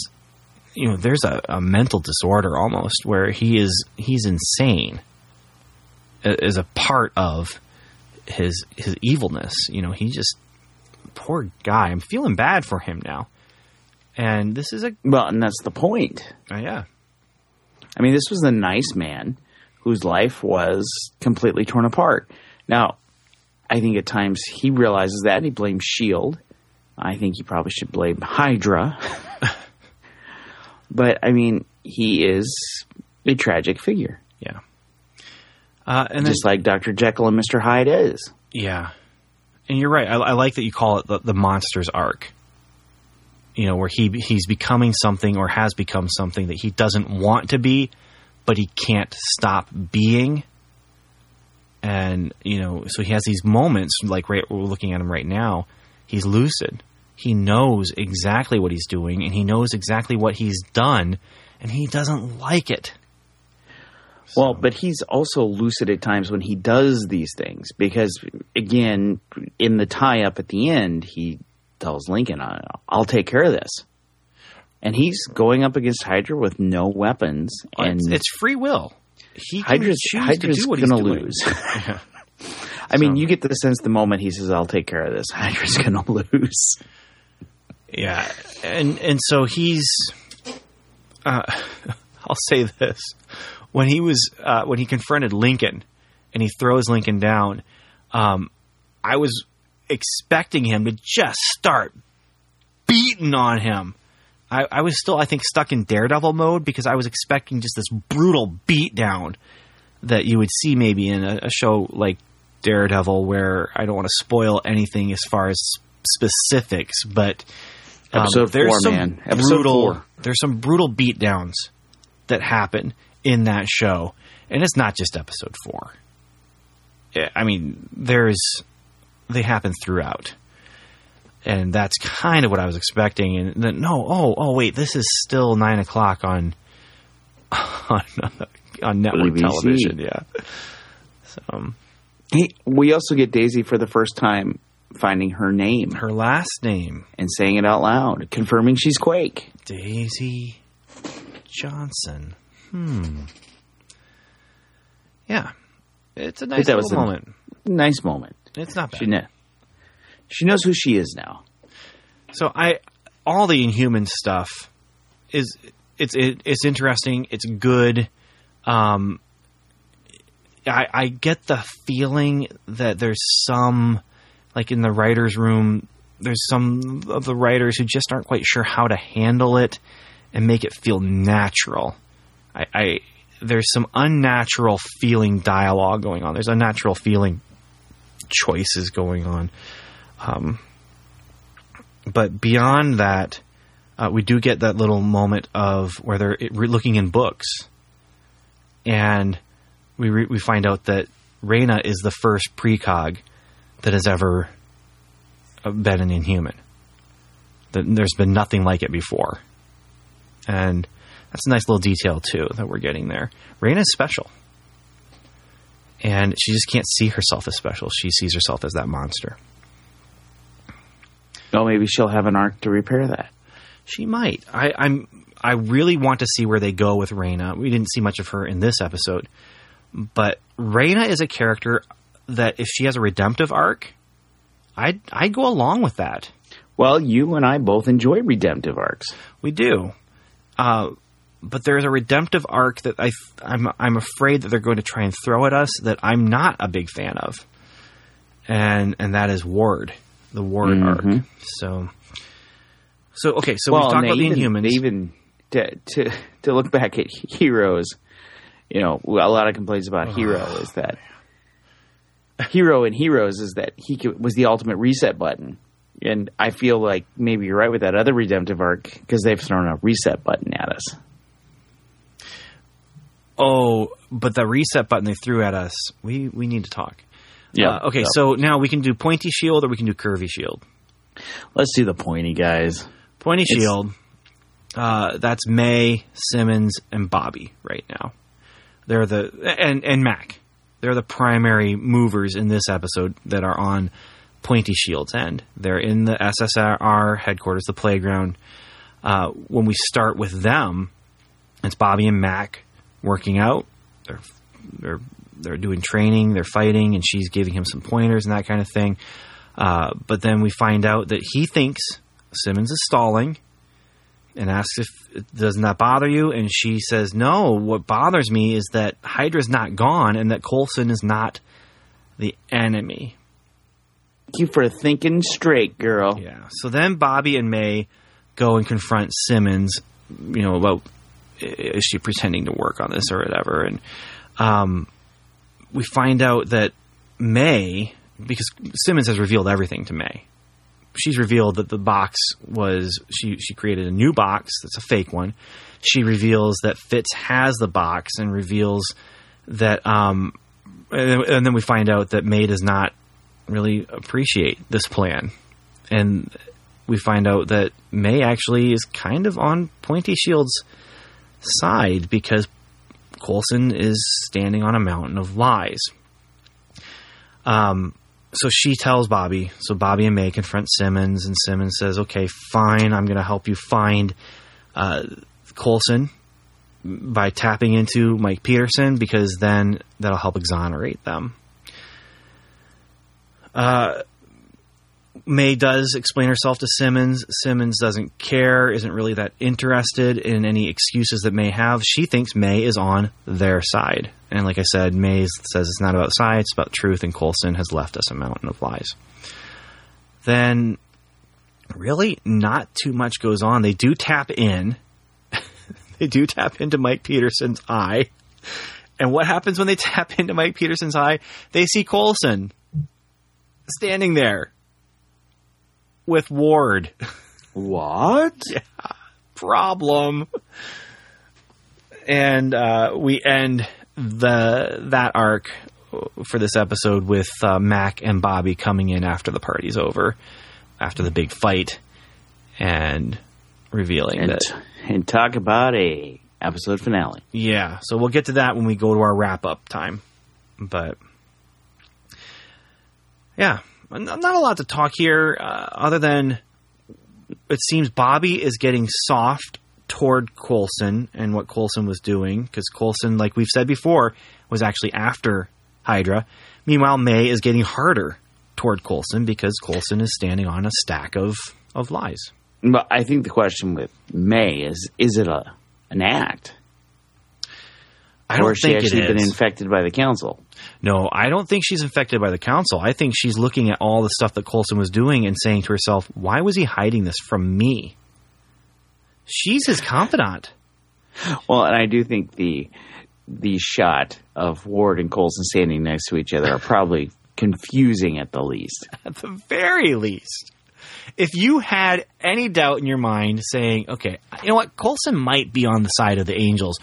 you know there's a, a mental disorder almost where he is he's insane as a part of his his evilness. You know, he just poor guy. I'm feeling bad for him now. And this is a
Well, and that's the point.
uh, yeah.
I mean, this was a nice man whose life was completely torn apart. Now, I think at times he realizes that and he blames Shield. I think he probably should blame Hydra. but I mean, he is a tragic figure,
Yeah. Uh, and then,
just like Dr. Jekyll and Mr. Hyde is.
yeah, and you're right. I, I like that you call it the, the monsters arc. You know, where he he's becoming something or has become something that he doesn't want to be, but he can't stop being. And you know, so he has these moments like right we're looking at him right now. He's lucid. He knows exactly what he's doing, and he knows exactly what he's done, and he doesn't like it.
Well, but he's also lucid at times when he does these things because, again, in the tie up at the end, he tells Lincoln, "I- "I'll take care of this," and he's going up against Hydra with no weapons, and
it's, it's free will. He
Hydra's, Hydra's going to lose. I mean, you get the sense the moment he says, "I'll take care of this," Hydra's going to lose.
Yeah, and and so he's. Uh, I'll say this: when he was uh, when he confronted Lincoln, and he throws Lincoln down, um, I was expecting him to just start beating on him, I, I was still, I think, stuck in Daredevil mode because I was expecting just this brutal beatdown that you would see maybe in a, a show like Daredevil, where I don't want to spoil anything as far as specifics, but um,
Episode
there's
four,
some
man. Episode
brutal,
four.
there's some brutal beatdowns that happen in that show, and it's not just episode four. I mean, there's they happen throughout, and that's kind of what I was expecting. And then no, oh, oh, wait, this is still nine o'clock on on on network
ABC.
television. Yeah, so um,
we also get Daisy for the first time finding her name
her last name
and saying it out loud, confirming she's Quake.
Daisy Johnson. Hmm. Yeah, it's a nice
that was a-
moment.
Nice moment.
It's not bad.
She kn- she knows who she is now.
So I, all the Inhuman stuff is it's it, it's interesting. It's good. Um, I I get the feeling that there's some like in the writers' room. There's some of the writers who just aren't quite sure how to handle it and make it feel natural. I, I there's some unnatural feeling dialogue going on. There's unnatural feeling choices going on. Um, but beyond that, uh, we do get that little moment of where they're looking in books, and we re- we find out that Raina is the first precog that has ever uh, been an Inhuman. That there's been nothing like it before, and that's a nice little detail too that we're getting there. Raina's special, and she just can't see herself as special. She sees herself as that monster.
Oh, maybe she'll have an arc to repair that.
She might. I, I'm. I really want to see where they go with Raina. We didn't see much of her in this episode, but Raina is a character that if she has a redemptive arc, I'd I'd go along with that.
Well, you and I both enjoy redemptive arcs.
We do, uh, but there's a redemptive arc that I I'm I'm afraid that they're going to try and throw at us that I'm not a big fan of, and and that is Ward, the Ward mm-hmm. arc. So. So okay, so we've talked
and they
about the Inhumans.
Even to, to to look back at heroes, you know, a lot of complaints about oh, Hiro is that Hiro in Heroes is that he was the ultimate reset button, and I feel like maybe you're right with that other redemptive arc because they've thrown a reset button at us.
Oh, but the reset button they threw at us, we we need to talk.
Yeah.
Uh, okay,
Yeah.
so now we can do pointy shield or we can do curvy shield.
Let's do the pointy guys.
Pointy
It's-
shield. Uh, that's May, Simmons, and Bobbi right now. They're the and and Mac. They're the primary movers in this episode that are on Pointy Shield's end. They're in the SSR headquarters, the playground. Uh, when we start with them, it's Bobbi and Mac working out. They're they're they're doing training. They're fighting, and she's giving him some pointers and that kind of thing. Uh, but then we find out that he thinks Simmons is stalling and asks if doesn't that bother you and she says no what bothers me is that hydra's not gone and that coulson is not the enemy
Thank you for thinking straight, girl.
yeah so then bobbi and may go and confront simmons you know about is she pretending to work on this or whatever and um, we find out that may because simmons has revealed everything to may she's revealed that the box was she she created a new box that's a fake one. She reveals that Fitz has the box and reveals that um and then, and then we find out that May does not really appreciate this plan. And we find out that May actually is kind of on Pointy Shield's side because Coulson is standing on a mountain of lies. Um so she tells Bobbi. So Bobbi and May confront Simmons, and Simmons says, "Okay, fine. I'm going to help you find uh, Coulson by tapping into Mike Peterson because then that'll help exonerate them." Uh, May does explain herself to Simmons. Simmons doesn't care, isn't really that interested in any excuses that May have. She thinks May is on their side. And like I said, May says it's not about science, it's about truth, and Coulson has left us a mountain of lies. Then really not too much goes on. They do tap in. they do tap into Mike Peterson's eye. And what happens when they tap into Mike Peterson's eye? They see Coulson standing there with Ward.
What?
Problem. And uh, we end the that arc for this episode with uh, Mac and Bobbi coming in after the party's over, after the big fight, and revealing
And,
that
and talk about a episode finale.
Yeah, so we'll get to that when we go to our wrap up time. But yeah, not a lot to talk here, uh, other than it seems Bobbi is getting soft toward Coulson and what Coulson was doing because Coulson, like we've said before, was actually after Hydra. Meanwhile, May is getting harder toward Coulson because Coulson is standing on a stack of of lies.
But I think the question with May is: Is it a an act,
I
or
don't
she
think it
actually been infected by the council?
No, I don't think she's infected by the council. I think she's looking at all the stuff that Coulson was doing and saying to herself, why was he hiding this from me? She's his confidant.
Well, and I do think the the shot of Ward and Coulson standing next to each other are probably confusing at the least.
At the very least. If you had any doubt in your mind saying, okay, you know what, Coulson might be on the side of the Angels.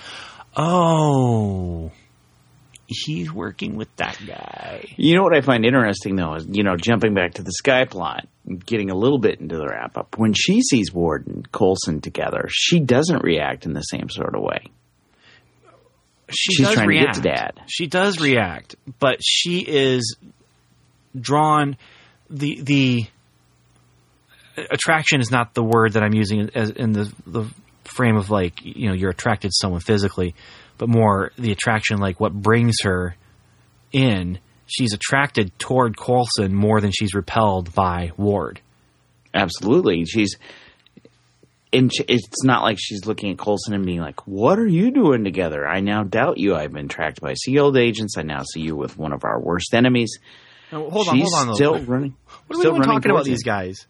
Oh, he's working with that guy.
You know what I find interesting though is you know jumping back to the Skye plot, getting a little bit into the wrap up. When she sees Ward and Coulson together, she doesn't react in the same sort of way.
she
She's
does
trying to get
react.
to Dad.
She does react, but she is drawn. the The attraction is not the word that I'm using as in the the frame of like you know you're attracted to someone physically, but more the attraction like what brings her in. She's attracted toward Coulson more than she's repelled by Ward.
Absolutely, she's. And it's not like she's looking at Coulson and being like, "What are you doing together? I now doubt you. I've been tracked by S.H.I.E.L.D. agents. I now see you with one of our worst enemies."
Now, hold on,
she's
hold on. though.
still running.
What are we even talking about these guys?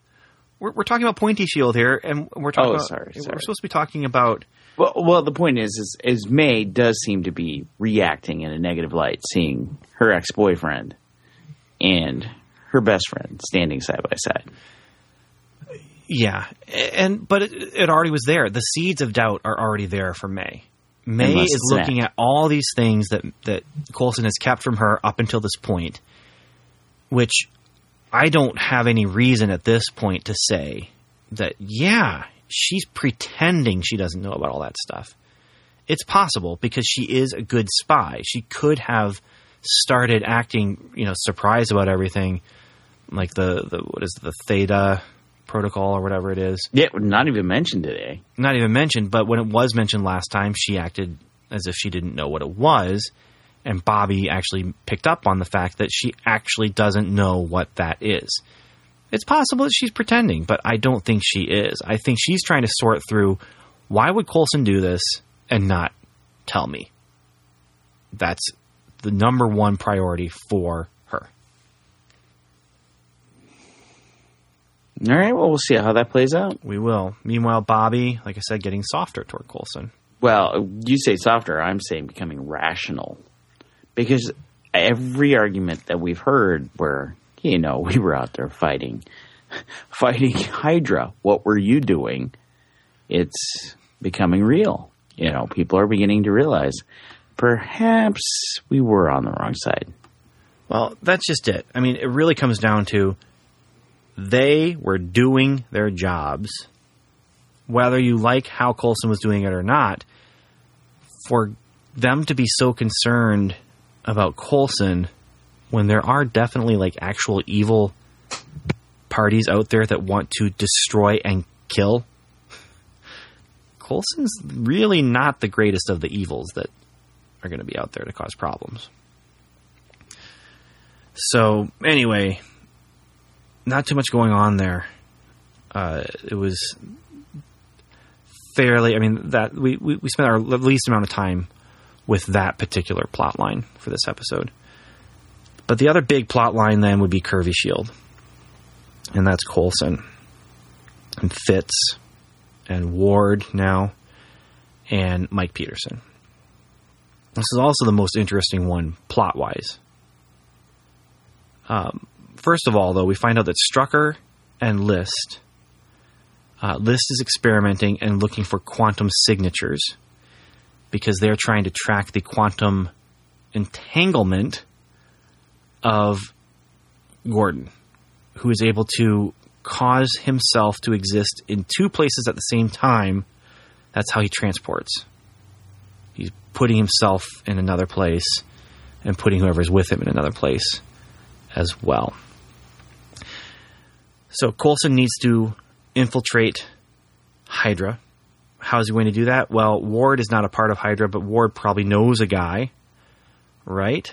We're, we're talking about Pointy Shield here, and we're talking
Oh,
about.
sorry,
We're supposed to be talking about.
Well, well, the point is, is, is May does seem to be reacting in a negative light, seeing her ex boyfriend and her best friend standing side by side.
Yeah, and but it, it already was there. The seeds of doubt are already there for May. May
Unless
is looking at all these things that that Coulson has kept from her up until this point, which I don't have any reason at this point to say that. Yeah, she's pretending she doesn't know about all that stuff. It's possible because she is a good spy. She could have started acting, you know, surprised about everything, like the the what is it, the Theta protocol or whatever it is.
Yeah, not even mentioned today. Eh?
Not even mentioned, but when it was mentioned last time, she acted as if she didn't know what it was. And Bobbi actually picked up on the fact that she actually doesn't know what that is. It's possible that she's pretending, but I don't think she is. I think she's trying to sort through why would Coulson do this and not tell me? That's the number one priority for her.
All right, well, we'll see how that plays out.
We will. Meanwhile, Bobbi, like I said, getting softer toward Coulson.
Well, you say softer, I'm saying becoming rational. Because every argument that we've heard where, you know, we were out there fighting, fighting Hydra, what were you doing? It's becoming real. You know, people are beginning to realize perhaps we were on the wrong side.
Well, that's just it. I mean, it really comes down to they were doing their jobs. Whether you like how Coulson was doing it or not, for them to be so concerned about Coulson when there are definitely like actual evil parties out there that want to destroy and kill, Coulson's really not the greatest of the evils that are going to be out there to cause problems. So anyway, not too much going on there. Uh, it was fairly. I mean that we, we we spent our least amount of time with that particular plot line for this episode. But the other big plot line then would be Curvy Shield, and that's Coulson. and Fitz and Ward now and Mike Peterson. This is also the most interesting one plot wise. Um, first of all, though, we find out that Strucker and List. Uh, List is experimenting and looking for quantum signatures because they're trying to track the quantum entanglement of Gordon, who is able to cause himself to exist in two places at the same time. That's how he transports. He's putting himself in another place and putting whoever's with him in another place as well. So Coulson needs to infiltrate Hydra. How is he going to do that? Well, Ward is not a part of Hydra, but Ward probably knows a guy, right?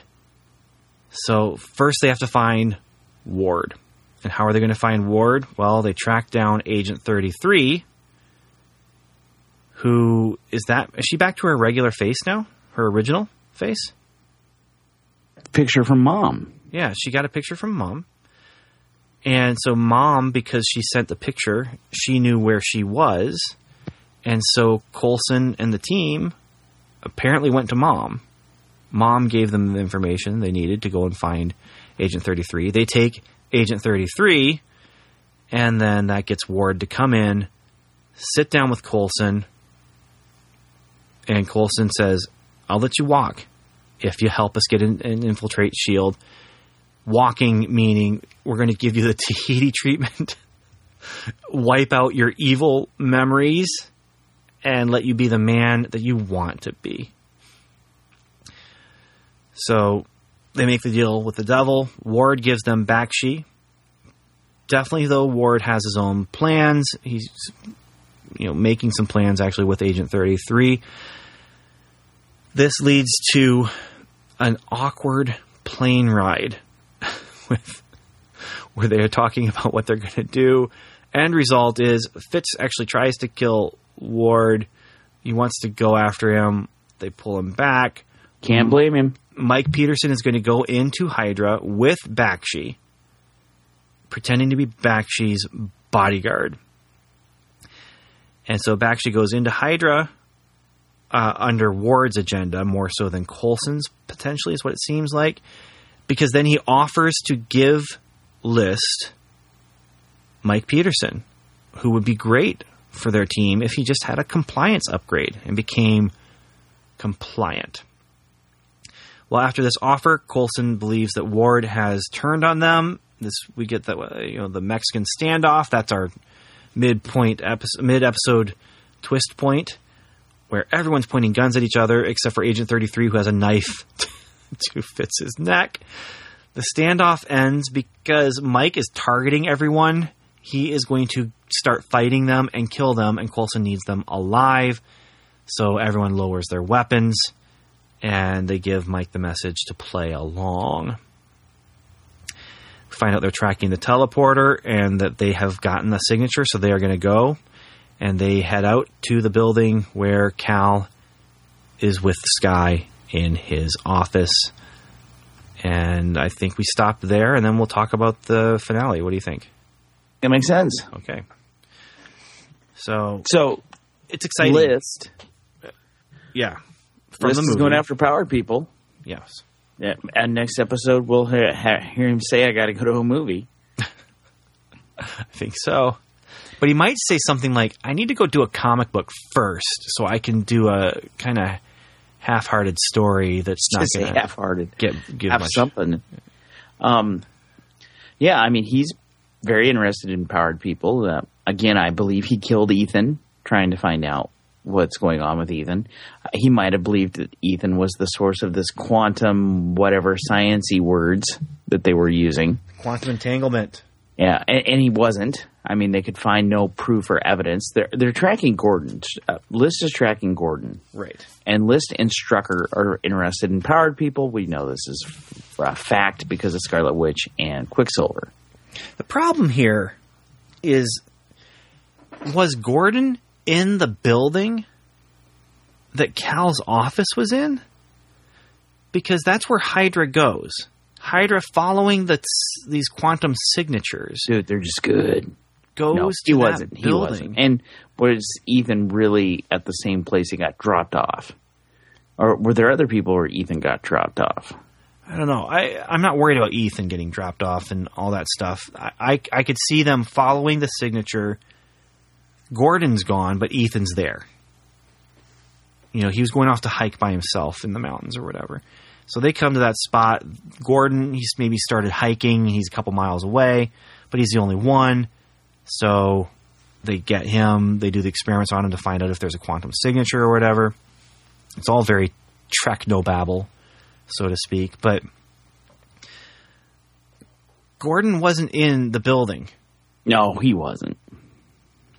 So first they have to find Ward. And how are they going to find Ward? Well, they track down Agent 33, who is that? Is she back to her regular face now? Her original face?
Picture from mom.
Yeah, she got a picture from mom. And so mom, because she sent the picture, she knew where she was. And so Coulson and the team apparently went to mom. Mom gave them the information they needed to go and find Agent 33. They take Agent 33, and then that gets Ward to come in, sit down with Coulson, and Coulson says, I'll let you walk if you help us get in and infiltrate S.H.I.E.L.D. Walking meaning we're going to give you the Tahiti treatment, wipe out your evil memories, and let you be the man that you want to be. So they make the deal with the devil. Ward gives them Bakshi. Definitely, though, Ward has his own plans. He's, you know, making some plans actually with Agent 33. This leads to an awkward plane ride with where they are talking about what they're going to do. End result is Fitz actually tries to kill Ward. He wants to go after him. They pull him back.
Can't blame him.
Mike Peterson is going to go into Hydra with Bakshi, pretending to be Bakshi's bodyguard. And so Bakshi goes into Hydra uh, under Ward's agenda more so than Coulson's, potentially, is what it seems like. Because then he offers to give List Mike Peterson, who would be great for their team if he just had a compliance upgrade and became compliant. Well, after this offer, Coulson believes that Ward has turned on them. This we get that uh, you know the Mexican standoff. That's our midpoint episode, mid episode twist point, where everyone's pointing guns at each other except for Agent Thirty Three, who has a knife to Fitz's neck. The standoff ends because Mike is targeting everyone. He is going to start fighting them and kill them, and Coulson needs them alive. So everyone lowers their weapons and they give Mike the message to play along. Find out they're tracking the teleporter and that they have gotten the signature, so they are going to go. And they head out to the building where Cal is with Skye in his office. And I think we stop there, and then we'll talk about the finale. What do you think?
It makes sense.
Okay. So
So,
it's exciting.
list.
Yeah. From the
is
movie.
going after powered people.
Yes.
Yeah, and next episode, we'll hear, hear him say, "I got to go to a movie."
I think so. But he might say something like, I need to go do a comic book first so I can do a kind of half hearted story that's not
Just
going to
half-hearted.
get give
have
much.
something. Um, yeah, I mean, he's very interested in powered people. Uh, again, I believe he killed Ethan trying to find out what's going on with Ethan. He might have believed that Ethan was the source of this quantum, whatever sciency words that they were using.
Quantum entanglement.
Yeah, and, and he wasn't. I mean, they could find no proof or evidence. They're they're tracking Gordon. Uh, List is tracking Gordon
Right.
and List and Strucker are interested in powered people. We know this is a fact because of Scarlet Witch and Quicksilver.
The problem here is was Gordon in the building that Cal's office was in? Because that's where Hydra goes. Hydra following the these quantum signatures.
Dude, they're just good.
goes
no,
to
he wasn't. He wasn't. And was Ethan really at the same place he got dropped off? Or were there other people where Ethan got dropped off?
I don't know. I I'm not worried about Ethan getting dropped off and all that stuff. I I, I could see them following the signature. Gordon's gone, but Ethan's there. You know, he was going off to hike by himself in the mountains or whatever. So they come to that spot. Gordon, he's maybe started hiking. He's a couple miles away, but he's the only one. So they get him. They do the experiments on him to find out if there's a quantum signature or whatever. It's all very Trek no babble, so to speak. But Gordon wasn't in the building.
No, he wasn't.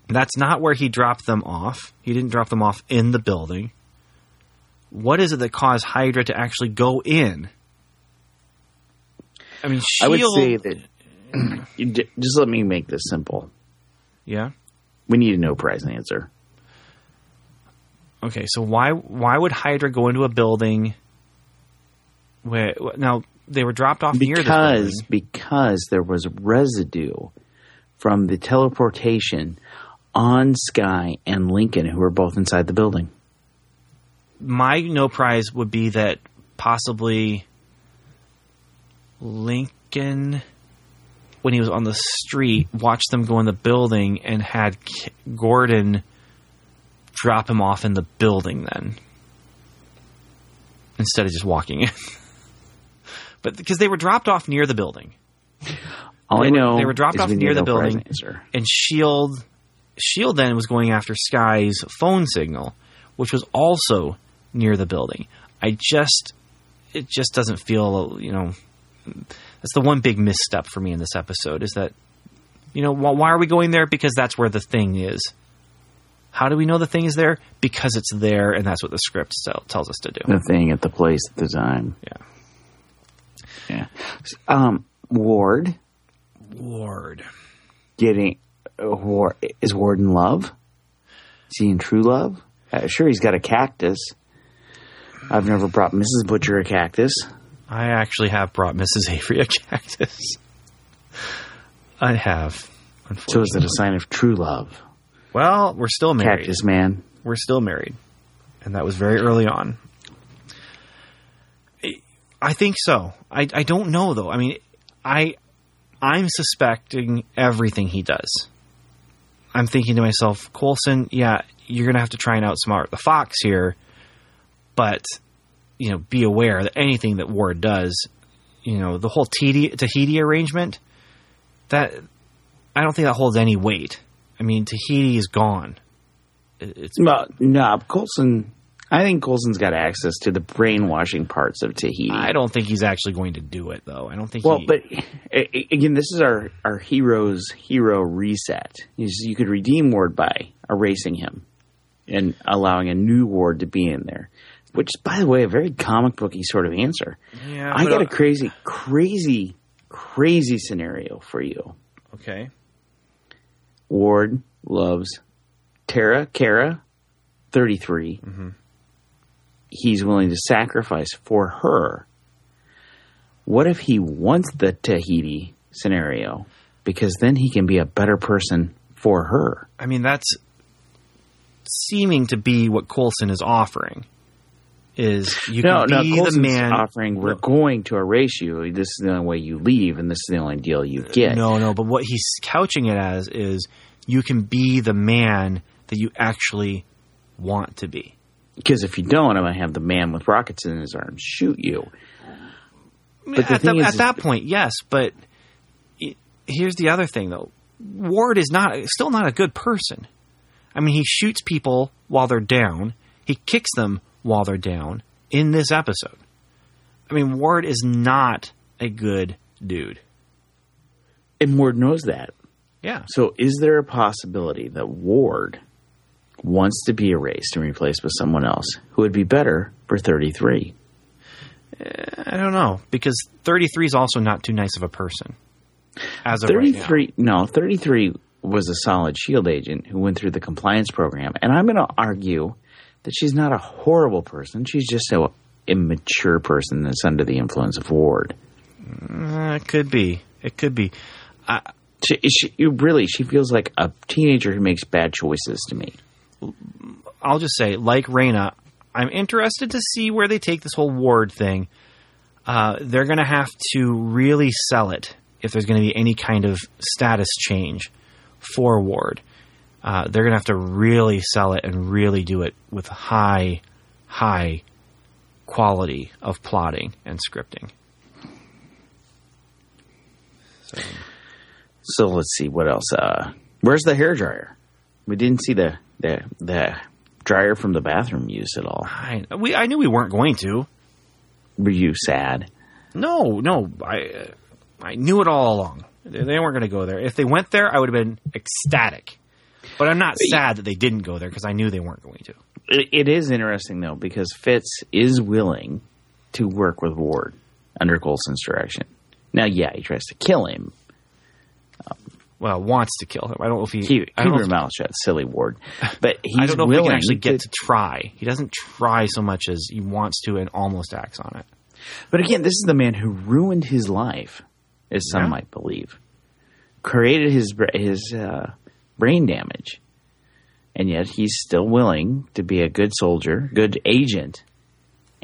That's not where he dropped them off. He didn't drop them off in the building. What is it that caused Hydra to actually go in? I mean,
I would say that. just let me make this simple.
yeah.
We need a no prize answer.
Okay, so why why would Hydra go into a building where now they were dropped off
because
building?
because there was residue from the teleportation on Skye and Lincoln, who were both inside the building.
my no prize would be that possibly Lincoln, when he was on the street, watched them go in the building and had K- Gordon drop him off in the building then instead of just walking in. but because they were dropped off near the building.
All
They
I
were-
know
they were dropped off near the building. And Shield Shield then was going after Skye's phone signal, which was also near the building. I just it just doesn't feel you know that's the one big misstep for me in this episode is that you know why are we going there because that's where the thing is. How do we know the thing is there? Because it's there, and that's what the script tell, tells us to do.
The thing at the place at the time.
Yeah.
Yeah. Um, Ward
Ward.
getting Ward, is Ward in love? Is he in true love? Uh, sure, he's got a cactus. I've never brought Mrs. Butcher a cactus.
I actually have brought Mrs. Avery a cactus. I have.
So is it a sign of true love?
Well, we're still married.
Cactus man.
We're still married, and that was very early on. I- I think so. I, I don't know though. I mean, I I'm suspecting everything he does. I'm thinking to myself, Coulson, yeah, you're gonna have to try and outsmart the fox here, but you know, be aware that anything that Ward does, you know, the whole Tahiti, Tahiti arrangement, that I don't think that holds any weight. I mean, Tahiti is gone. It's
Well, no, Coulson. I think Coulson's got access to the brainwashing parts of Tahiti.
I don't think he's actually going to do it, though. I don't think.
Well,
he,
but a- a- again, this is our our hero's hero reset. You could redeem Ward by erasing him and allowing a new Ward to be in there. Which, by the way, a very comic booky sort of answer.
yeah,
I got a
uh,
crazy, crazy, crazy scenario for you.
okay.
Ward loves Tara, Kara, 33. He's willing to sacrifice for her. What if he wants the Tahiti scenario? Because then he can be a better person for her.
I mean, that's seeming to be what Coulson is offering. Is you
no,
can
no,
be the man
offering, we're going to erase you. This is the only way you leave, and this is the only deal you get.
No, no, but what he's couching it as is you can be the man that you actually want to be.
Because if you don't, I'm going to have the man with rockets in his arms shoot you. But the
at,
thing
the-
is-
at that point, yes, but i- here's the other thing, though. Ward is not still not a good person. I mean, he shoots people while they're down. He kicks them while they're down in this episode. I mean, Ward is not a good dude.
And Ward knows that.
Yeah.
So, is there a possibility that Ward wants to be erased and replaced with someone else who would be better for 33?
I don't know because 33 is also not too nice of a person. As of right now.
33, no, 33 was a solid shield agent who went through the compliance program. And I'm going to argue that she's not a horrible person. She's just a immature person that's under the influence of Ward.
Uh, it could be. It could be. I,
She, she, really, she feels like a teenager who makes bad choices to me.
I'll just say, like Raina, I'm interested to see where they take this whole ward thing. Uh, they're going to have to really sell it if there's going to be any kind of status change for Ward. Uh, they're going to have to really sell it and really do it with high, high quality of plotting and scripting.
So, so let's see what else. Uh, where's the hair dryer? We didn't see the the the dryer from the bathroom used at all.
I we I knew we weren't going to.
Were you sad?
No, no. I uh, I knew it all along. They weren't going to go there. If they went there, I would have been ecstatic. But I'm not sad that they didn't go there because I knew they weren't going to.
It, it is interesting though because Fitz is willing to work with Ward under Coulson's direction. Now, yeah, he tries to kill him.
Well, wants to kill him. I don't know if he.
Keep,
I don't
keep your mouth shut, silly Ward. But he's
I don't know
willing
if he can actually get
to,
to try. He doesn't try so much as he wants to and almost acts on it.
But again, this is the man who ruined his life, as some
Yeah.
might believe, created his his uh, brain damage, and yet he's still willing to be a good soldier, good agent,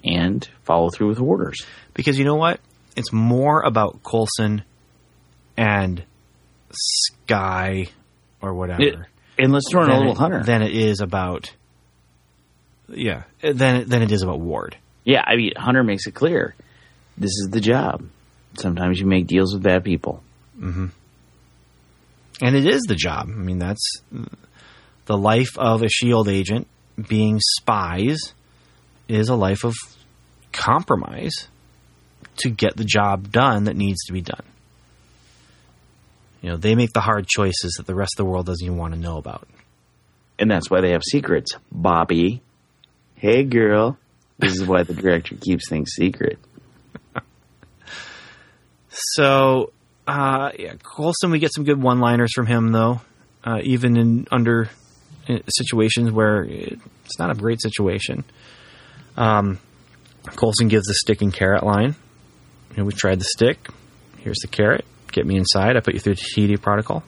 and follow through with orders.
Because you know what? It's more about Coulson and Skye or whatever.
It- and let's throw in a little
it-
hunter.
Than it is about. Yeah, than than it is about Ward.
yeah, I mean, Hunter makes it clear this is the job. Sometimes you make deals with bad people. Mm-hmm.
and it is the job. I mean, that's the life of a shield agent. Being spies is a life of compromise to get the job done that needs to be done. You know, they make the hard choices that the rest of the world doesn't even want to know about.
And that's why they have secrets. Bobbi, hey girl. This is why the director keeps things secret.
So, uh, yeah, Coulson, we get some good one-liners from him, though, uh, even in under uh, situations where it's not a great situation. Um, Coulson gives the stick and carrot line. You know, we tried the stick. Here's the carrot. Get me inside. I put you through the TD protocol.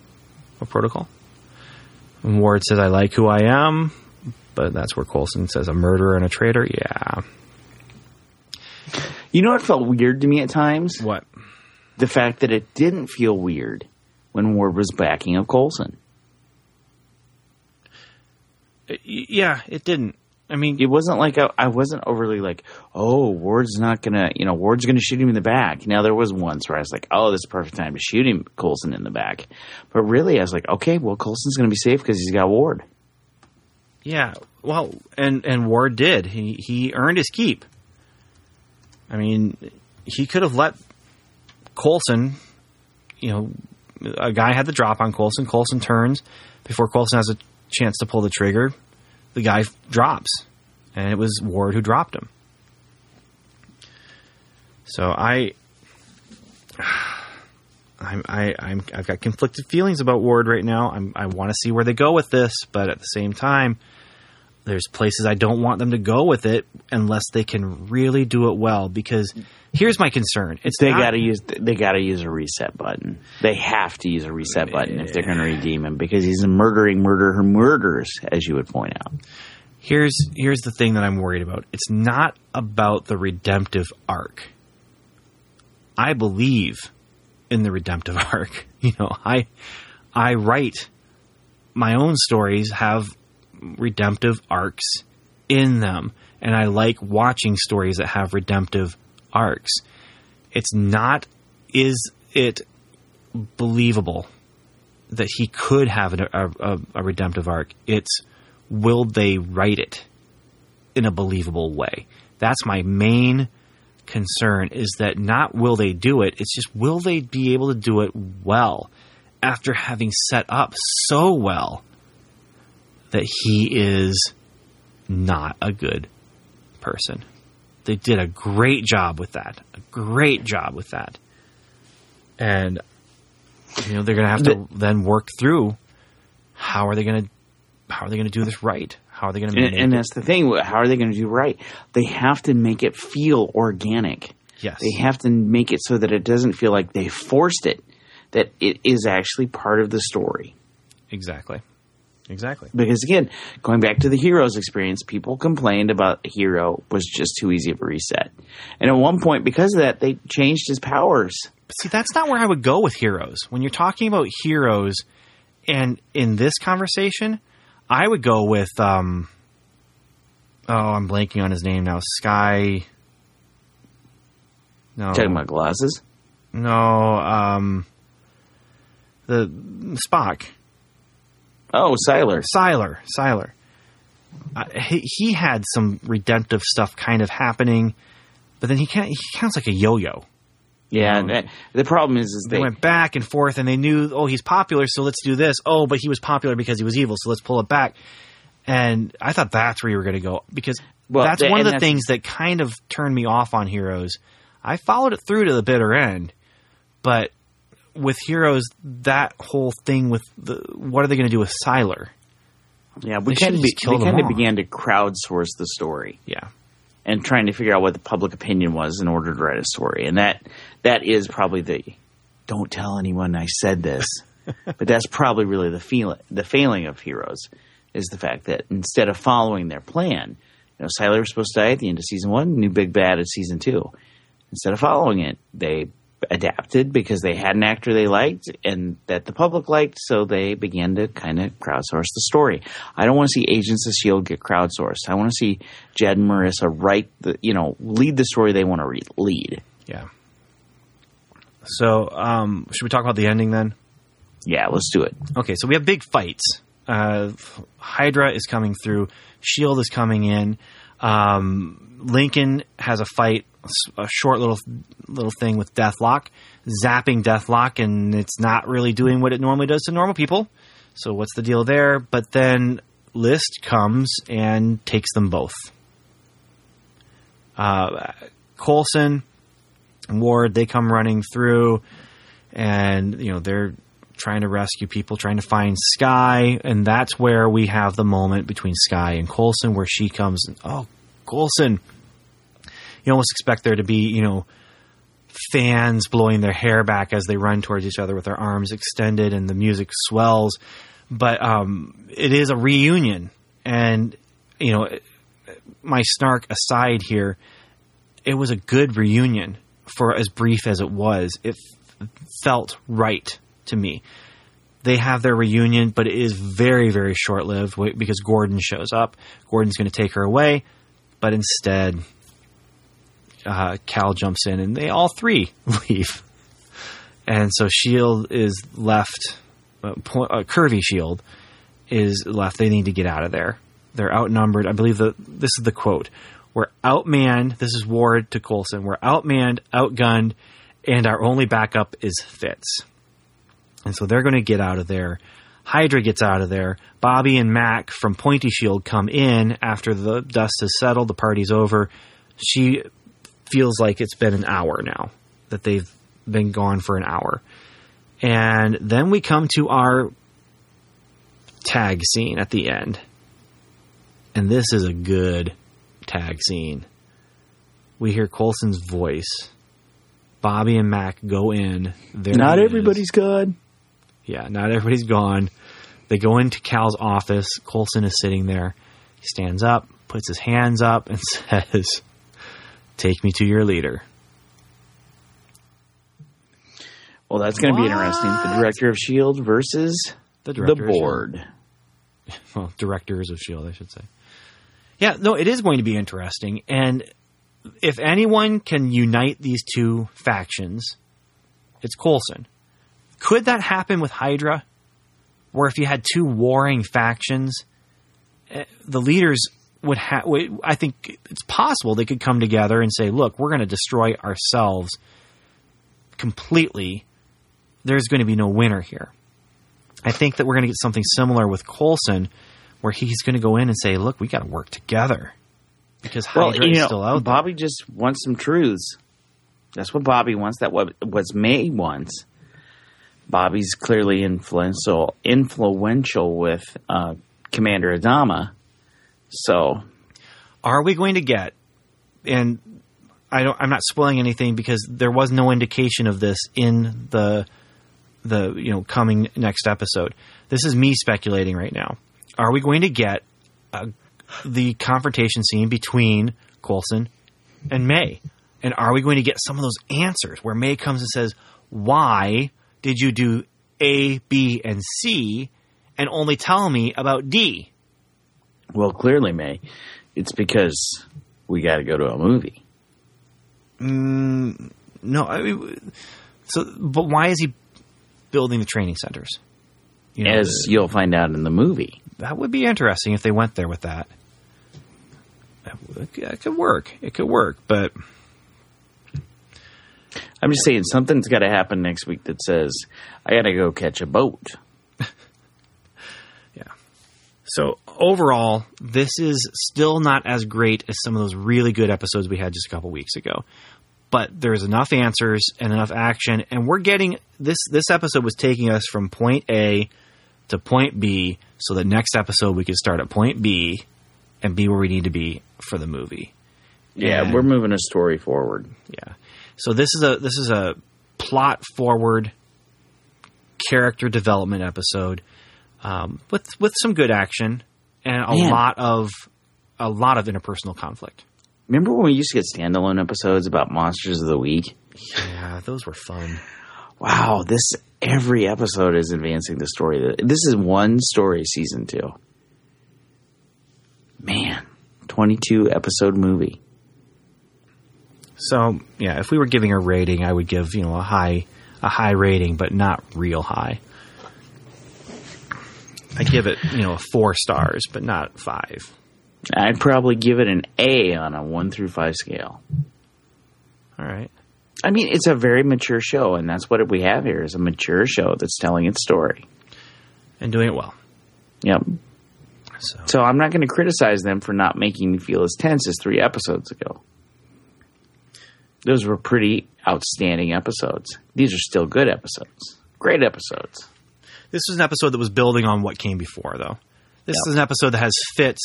Or protocol. And Ward says, "I like who I am," but that's where Coulson says, "A murderer and a traitor." Yeah.
You know what felt weird to me at times?
What?
The fact that it didn't feel weird when Ward was backing up Coulson.
Uh, yeah, it didn't. I mean,
It wasn't like I, I wasn't overly like, oh, Ward's not gonna, you know, Ward's gonna shoot him in the back. Now there was once where I was like, oh, this is perfect time to shoot him, Coulson in the back. But really, I was like, okay, well, Coulson's gonna be safe because he's got Ward.
Yeah, well, and and Ward did. He he earned his keep. I mean, he could have let Coulson. You know, a guy had the drop on Coulson. Coulson turns before Coulson has a chance to pull the trigger. The guy drops, and it was Ward who dropped him. So I. I'm, I, I'm, I've got conflicted feelings about Ward right now. I'm, I want to see where they go with this, but at the same time, there's places I don't want them to go with it unless they can really do it well. Because here's my concern: it's
They
not-
gotta use they gotta use a reset button. They have to use a reset button if they're gonna redeem him because he's a murdering murderer murders, as you would point out.
here's here's the thing that I'm worried about. It's not about the redemptive arc. I believe in the redemptive arc. You know, I I write my own stories have redemptive arcs in them, and I like watching stories that have redemptive arcs. It's not is it believable that he could have a, a, a redemptive arc. It's will they write it in a believable way? That's my main concern is that not will they do it, it's just will they be able to do it well after having set up so well that he is not a good person. They did a great job with that. A great job with that. And you know, they're going to have to then work through how are they going to how are they going to do this right? How are they going to
And, and that's the thing. How are they going to do right? They have to make it feel organic.
Yes.
They have to make it so that it doesn't feel like they forced it. that it is actually part of the story.
Exactly. Exactly.
Because again, going back to the heroes experience, people complained about Hiro was just too easy of a reset. And at one point, because of that, they changed his powers.
See, that's not where I would go with heroes. When you're talking about heroes, and in this conversation, I would go with um. Oh, I'm blanking on his name now. Sky. No,
Talking about glasses.
no. Um. The Spock.
Oh, Sylar.
Sylar, Sylar. Uh, he, he had some redemptive stuff kind of happening, but then he can he counts like a yo-yo.
Yeah,
Um,
that- the problem is, is
They
they
went back and forth, and they knew, oh, he's popular, so let's do this. Oh, but he was popular because he was evil, so let's pull it back. And I thought that's where you were going to go because
Well,
that's
th-
one of the things that kind of turned me off on Heroes. I followed it through to the bitter end, but with Heroes, that whole thing with the what are they going to do with Sylar?
yeah we
They
kind of be,
just killed
we
them
kind of began to crowdsource the story.
Yeah,
and trying to figure out what the public opinion was in order to write a story. And that that is probably the don't tell anyone I said this. but that's probably really the feel the failing of heroes is the fact that instead of following their plan, you know, Sylar was supposed to die at the end of season one, new big bad at season two. Instead of following it, they adapted because they had an actor they liked and that the public liked, so they began to kind of crowdsource the story. I don't want to see Agents of Shield get crowdsourced. I want to see Jed and Maurissa write the, you know, lead the story they want to re- lead.
yeah. So, um, should we talk about the ending then?
Yeah, let's do it.
Okay, so we have big fights. Uh, Hydra is coming through. Shield is coming in. Um, Lincoln has a fight, a short little little thing with Deathlok, zapping Deathlok, and it's not really doing what it normally does to normal people. So what's the deal there? But then List comes and takes them both. Uh, Coulson and Ward they come running through, and you know they're trying to rescue people, trying to find Skye, and that's where we have the moment between Skye and Coulson where she comes. And, oh, Coulson! You almost expect there to be, you know, fans blowing their hair back as they run towards each other with their arms extended, and the music swells. But um, it is a reunion, and you know, my snark aside here, it was a good reunion for as brief as it was. It f- felt right to me. They have their reunion, but it is very, very short lived because Gordon shows up. Gordon's going to take her away, but instead, uh, Cal jumps in and they all three leave. And so Shield is left, uh, po- uh, Curvy Shield is left. They need to get out of there. They're outnumbered. I believe that this is the quote. We're outmanned. This is Ward to Coulson. We're outmanned, outgunned, and our only backup is Fitz. And so they're going to get out of there. Hydra gets out of there. Bobbi and Mac from Pointy Shield come in after the dust has settled. The party's over. She feels like it's been an hour now that they've been gone for an hour. And then we come to our tag scene at the end. And this is a good tag scene. We hear Coulson's voice. Bobbi and Mac go in. There
Not everybody's good.
Yeah, not everybody's gone. They go into Cal's office. Coulson is sitting there. He stands up, puts his hands up, and says, Take me to your leader.
Well, that's going to be interesting. The director of Shield versus
The
the board.
well, directors of Shield, I should say. Yeah, no, it is going to be interesting, and if anyone can unite these two factions, it's Coulson. Could that happen with Hydra, where if you had two warring factions, eh, the leaders would have? I think it's possible they could come together and say, "Look, we're going to destroy ourselves completely. There's going to be no winner here." I think that we're going to get something similar with Coulson, where he's going to go in and say, "Look, we got to work together," because
Well,
Hydra
you
is still out. there.
Bobbi just wants some truths. That's what Bobbi wants. That what was May wants. Bobbi's clearly influential, influential with uh, Commander Adama. So
Are we going to get? And I don't. I'm not spoiling anything because there was no indication of this in the the you know coming next episode. This is me speculating right now. Are we going to get uh, the confrontation scene between Coulson and May? And are we going to get some of those answers where May comes and says, "Why did you do A, B, and C, and only tell me about D?"
Well, clearly, May, it's because we got to go to a movie.
Mm, no, I mean, so but why is he building the training centers? You know,
As you'll find out in the movie.
that would be interesting if they went there with that. It could work. It could work, but
I'm just saying something's got to happen next week that says I got to go catch a boat.
So overall, this is still not as great as some of those really good episodes we had just a couple weeks ago. But there's enough answers and enough action, and we're getting this. This episode was taking us from point A to point B, so that next episode we could start at point B and be where we need to be for the movie.
Yeah,
And-
we're moving a story forward.
yeah. So this is a this is a plot forward character development episode um, with with some good action and a
Man.
lot of a lot of interpersonal conflict.
Remember when we used to get standalone episodes about monsters of the week?
Yeah, those were fun.
Wow, this every episode is advancing the story. This is one story season 2. Man, 22 episode movie.
So yeah, if we were giving a rating, I would give you know a high a high rating, but not real high. I give it you know four stars, but not five.
I'd probably give it an A on a 1 through 5 scale.
All right.
I mean, it's a very mature show and that's what we have here is a mature show that's telling its story.
And doing it well.
Yep.
So
So I'm not going to criticize them for not making me feel as tense as 3 episodes ago. Those were pretty outstanding episodes. These are still good episodes. Great episodes.
This was an episode that was building on what came before, though. This
Yep.
is an episode that has Fitz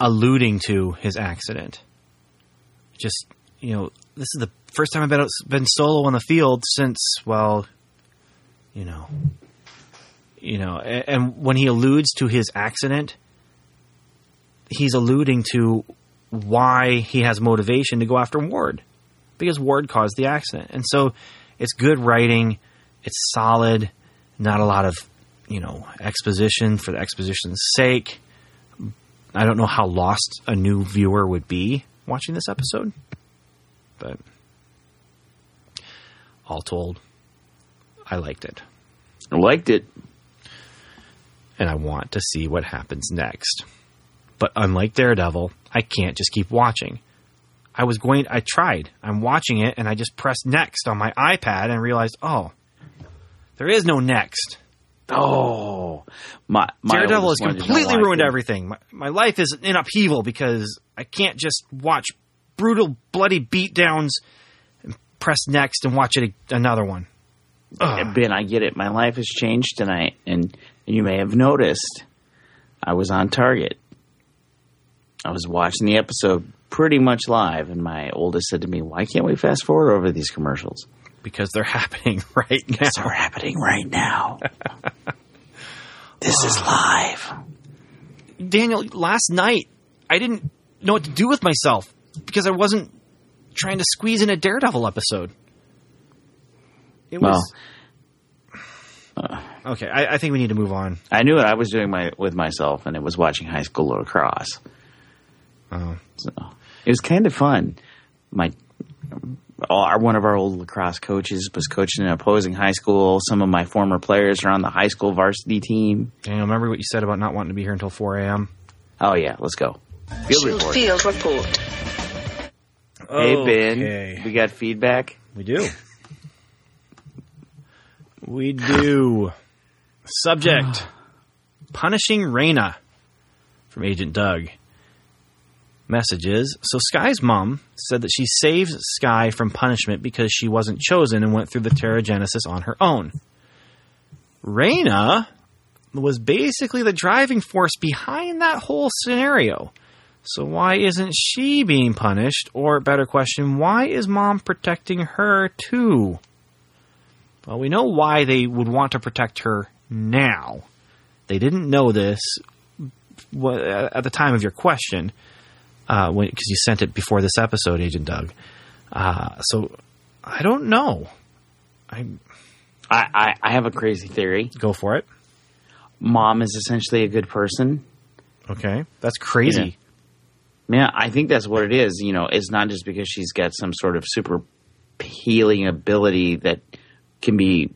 alluding to his accident. Just, you know, this is the first time I've been, been solo on the field since, well, you know, you know, and, and when he alludes to his accident, he's alluding to why he has motivation to go after Ward because Ward caused the accident. And so it's good writing, it's solid, not a lot of, you know, exposition for the exposition's sake. I don't know how lost a new viewer would be watching this episode, but all told, I liked it.
I liked it.
and I want to see what happens next. But unlike Daredevil, I can't just keep watching. I was going, I tried. I'm watching it and I just pressed next on my iPad and realized, oh, there is no next.
Oh, my, my
Daredevil has
oldest one did not
completely ruined
it.
everything. My, my life is in upheaval because I can't just watch brutal, bloody beatdowns and press next and watch it another one. Ugh.
Ben, I get it. My life has changed tonight, and you may have noticed I was on target. I was watching the episode pretty much live, and my oldest said to me, "Why can't we fast forward over these commercials?
Because they're happening right now.
They're happening right now. this is live."
Daniel, last night I didn't know what to do with myself because I wasn't trying to squeeze in a Daredevil episode. It
Well,
was okay. I, I think we need to move on.
I knew what I was doing my, with myself, and it was watching high school lacrosse.
Oh.
So it was kind of fun. My our, one of our old lacrosse coaches was coaching an opposing high school. Some of my former players are on the high school varsity team.
Daniel, remember what you said about not wanting to be here until 4 a.m.?
Oh yeah, let's go. Field
Shield
report.
Field Report.
Hey Ben,
Okay.
we got feedback.
We do. we do. Subject Punishing Raina from Agent Doug. Messages. So Skye's mom said that she saved Skye from punishment because she wasn't chosen and went through the Terrigenesis on her own. Raina was basically the driving force behind that whole scenario. So why isn't she being punished? Or better question, why is mom protecting her too? Well, we know why they would want to protect her now. They didn't know this at the time of your question, because you sent it before this episode, Agent Doug. Uh, so I don't know. I
I, I, I have a crazy theory.
go for it.
Mom is essentially a good person.
Okay, that's crazy.
Yeah, I think that's what it is. You know, it's not just because she's got some sort of super healing ability that can be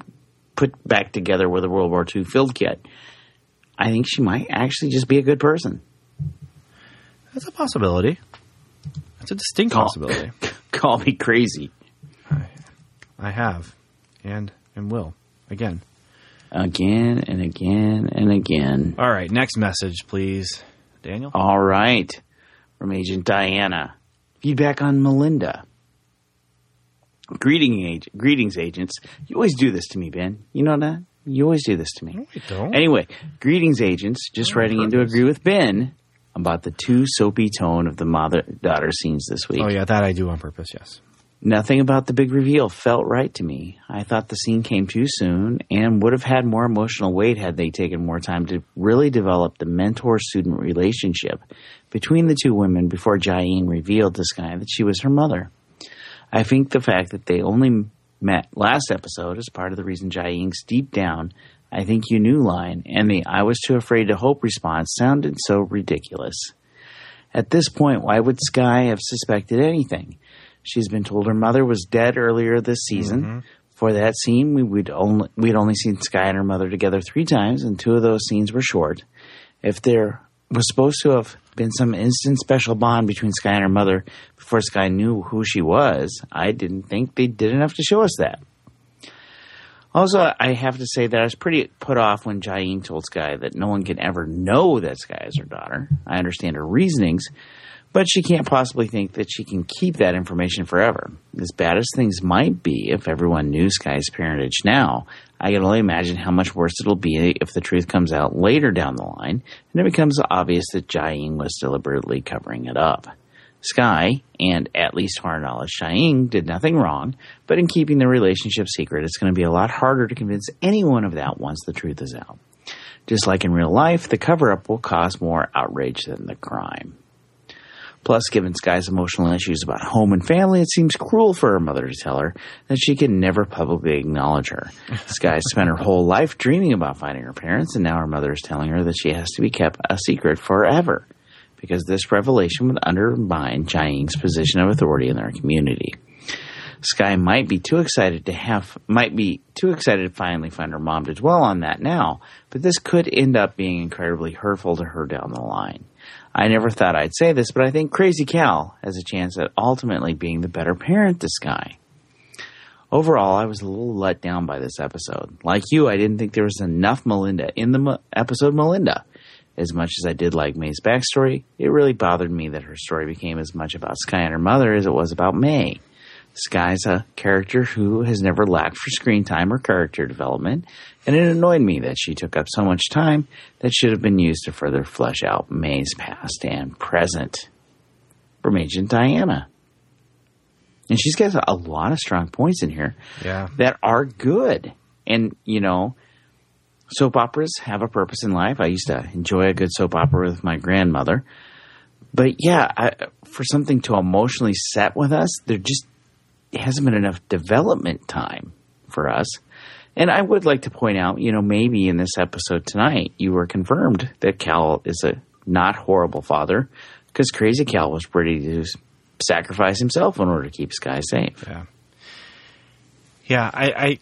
put back together with a World War II field kit. I think she might actually just be a good person.
That's a possibility. That's a distinct
Call-
possibility.
Call me crazy.
I have, and and will again.
Again and again and again.
All right, next message, please, Daniel.
All right. From Agent Diana. Feedback on Melinda. Greeting age, greetings, agents. You always do this to me, Ben. You know that? You always do this to me.
I don't.
Anyway, greetings, agents. Just writing in to agree with Ben about the too soapy tone of the mother daughter scenes this week.
Oh yeah, that I do on purpose. Yes.
Nothing about the big reveal felt right to me. I thought the scene came too soon and would have had more emotional weight had they taken more time to really develop the mentor student relationship between the two women before Jiaying revealed to Skye that she was her mother. I think the fact that they only met last episode is part of the reason Jiaying's deep down, I think you knew line and the I was too afraid to hope response sounded so ridiculous. At this point, why would Skye have suspected anything? She's been told her mother was dead earlier this season. Mm-hmm. For that scene, we would only we'd only seen Skye and her mother together three times, and two of those scenes were short. If there was supposed to have been some instant special bond between Skye and her mother before Skye knew who she was, I didn't think they did enough to show us that. Also, I have to say that I was pretty put off when Jiaying told Skye that no one can ever know that Skye is her daughter. I understand her reasonings, but she can't possibly think that she can keep that information forever. As bad as things might be if everyone knew Skye's parentage now, I can only imagine how much worse it'll be if the truth comes out later down the line and it becomes obvious that Jiaying was deliberately covering it up. Skye, and at least to our knowledge, Jiaying did nothing wrong, but in keeping the relationship secret, it's going to be a lot harder to convince anyone of that once the truth is out. Just like in real life, the cover up will cause more outrage than the crime. Plus, given Skye's emotional issues about home and family, it seems cruel for her mother to tell her that she can never publicly acknowledge her. Skye spent her whole life dreaming about finding her parents, and now her mother is telling her that she has to be kept a secret forever because this revelation would undermine Jiaying's position of authority in their community. Skye might be too excited to have might be too excited to finally find her mom to dwell on that now, but this could end up being incredibly hurtful to her down the line. I never thought I'd say this, but I think Crazy Cal has a chance at ultimately being the better parent to Skye. Overall, I was a little let down by this episode. Like you, I didn't think there was enough Melinda in the episode Melinda. As much as I did like May's backstory, it really bothered me that her story became as much about Skye and her mother as it was about May. Skye's a character who has never lacked for screen time or character development, and it annoyed me that she took up so much time that should have been used to further flesh out May's past and present. From Agent Diana. And she's got a lot of strong points in here
Yeah.
that are good. And, you know, soap operas have a purpose in life. I used to enjoy a good soap opera with my grandmother. But yeah, I, for something to emotionally set with us, there just hasn't been enough development time for us. And I would like to point out, you know, maybe in this episode tonight, you were confirmed that Cal is a not horrible father because Crazy Cal was ready to sacrifice himself in order to keep Skye safe.
Yeah. Yeah, I, I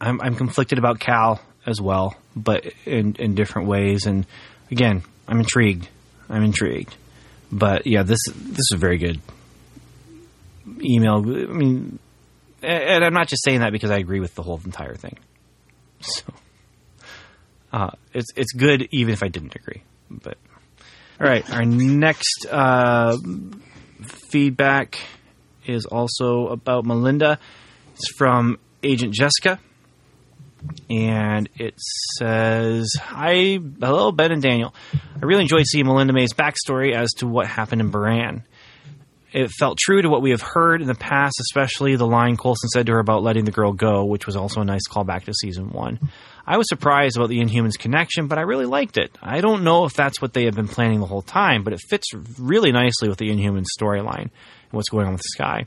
I'm I'm conflicted about Cal as well, but in in different ways. And again, I'm intrigued. I'm intrigued. But yeah, this this is a very good email. I mean, and I'm not just saying that because I agree with the whole entire thing. So, uh, it's it's good even if I didn't agree. But all right, our next uh, feedback is also about Melinda. It's from Agent Jessica. And it says, Hi, hello, Ben and Daniel. I really enjoyed seeing Melinda May's backstory as to what happened in Bahrain. It felt true to what we have heard in the past, especially the line Coulson said to her about letting the girl go, which was also a nice callback to season one. I was surprised about the Inhumans connection, but I really liked it. I don't know if that's what they have been planning the whole time, but it fits really nicely with the Inhumans storyline and what's going on with Skye.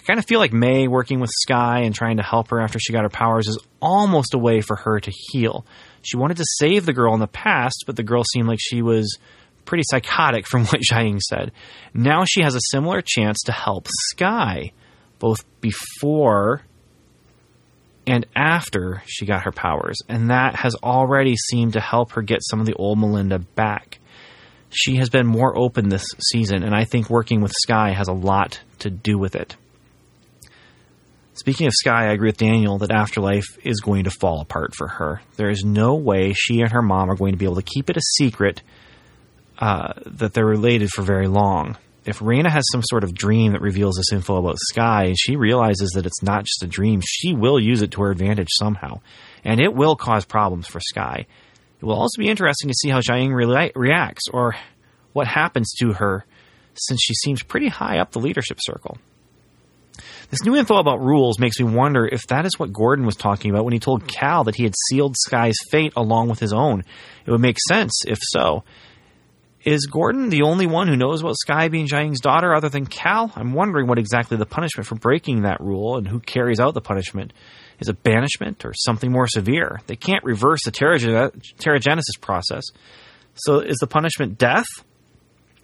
I kind of feel like May working with Skye and trying to help her after she got her powers is almost a way for her to heal. She wanted to save the girl in the past, but the girl seemed like she was pretty psychotic from what Jiaying said. Now she has a similar chance to help Skye, both before and after she got her powers, and that has already seemed to help her get some of the old Melinda back. She has been more open this season, and I think working with Skye has a lot to do with it. Speaking of Skye, I agree with Daniel that Afterlife is going to fall apart for her. There is no way she and her mom are going to be able to keep it a secret uh, that they're related for very long. If Raina has some sort of dream that reveals this info about Skye and she realizes that it's not just a dream, she will use it to her advantage somehow. And it will cause problems for Skye. It will also be interesting to see how Jiaying re- reacts or what happens to her since she seems pretty high up the leadership circle. This new info about rules makes me wonder if that is what Gordon was talking about when he told Cal that he had sealed Skye's fate along with his own. It would make sense if so. Is Gordon the only one who knows about Skye being Jiaying's daughter other than Cal? I'm wondering what exactly the punishment for breaking that rule and who carries out the punishment. Is it banishment or something more severe? They can't reverse the terrigenesis process. So is the punishment death?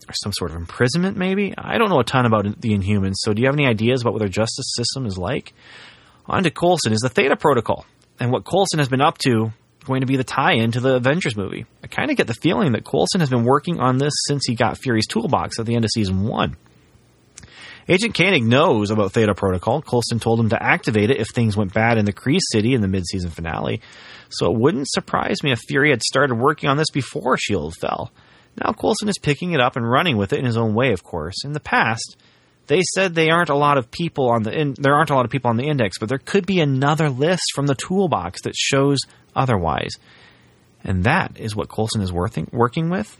Or some sort of imprisonment, maybe? I don't know a ton about the Inhumans, so do you have any ideas about what their justice system is like? On to Coulson is the Theta Protocol, and what Coulson has been up to going to be the tie-in to the Avengers movie. I kind of get the feeling that Coulson has been working on this since he got Fury's toolbox at the end of season one. Agent Koenig knows about Theta Protocol. Coulson told him to activate it if things went bad in the Kree City in the mid-season finale. So it wouldn't surprise me if Fury had started working on this before S.H.I.E.L.D. fell. Now Coulson is picking it up and running with it in his own way, of course. In the past, they said they aren't a lot of people on the in, there aren't a lot of people on the index, but there could be another list from the toolbox that shows otherwise. And that is what Coulson is working, working with.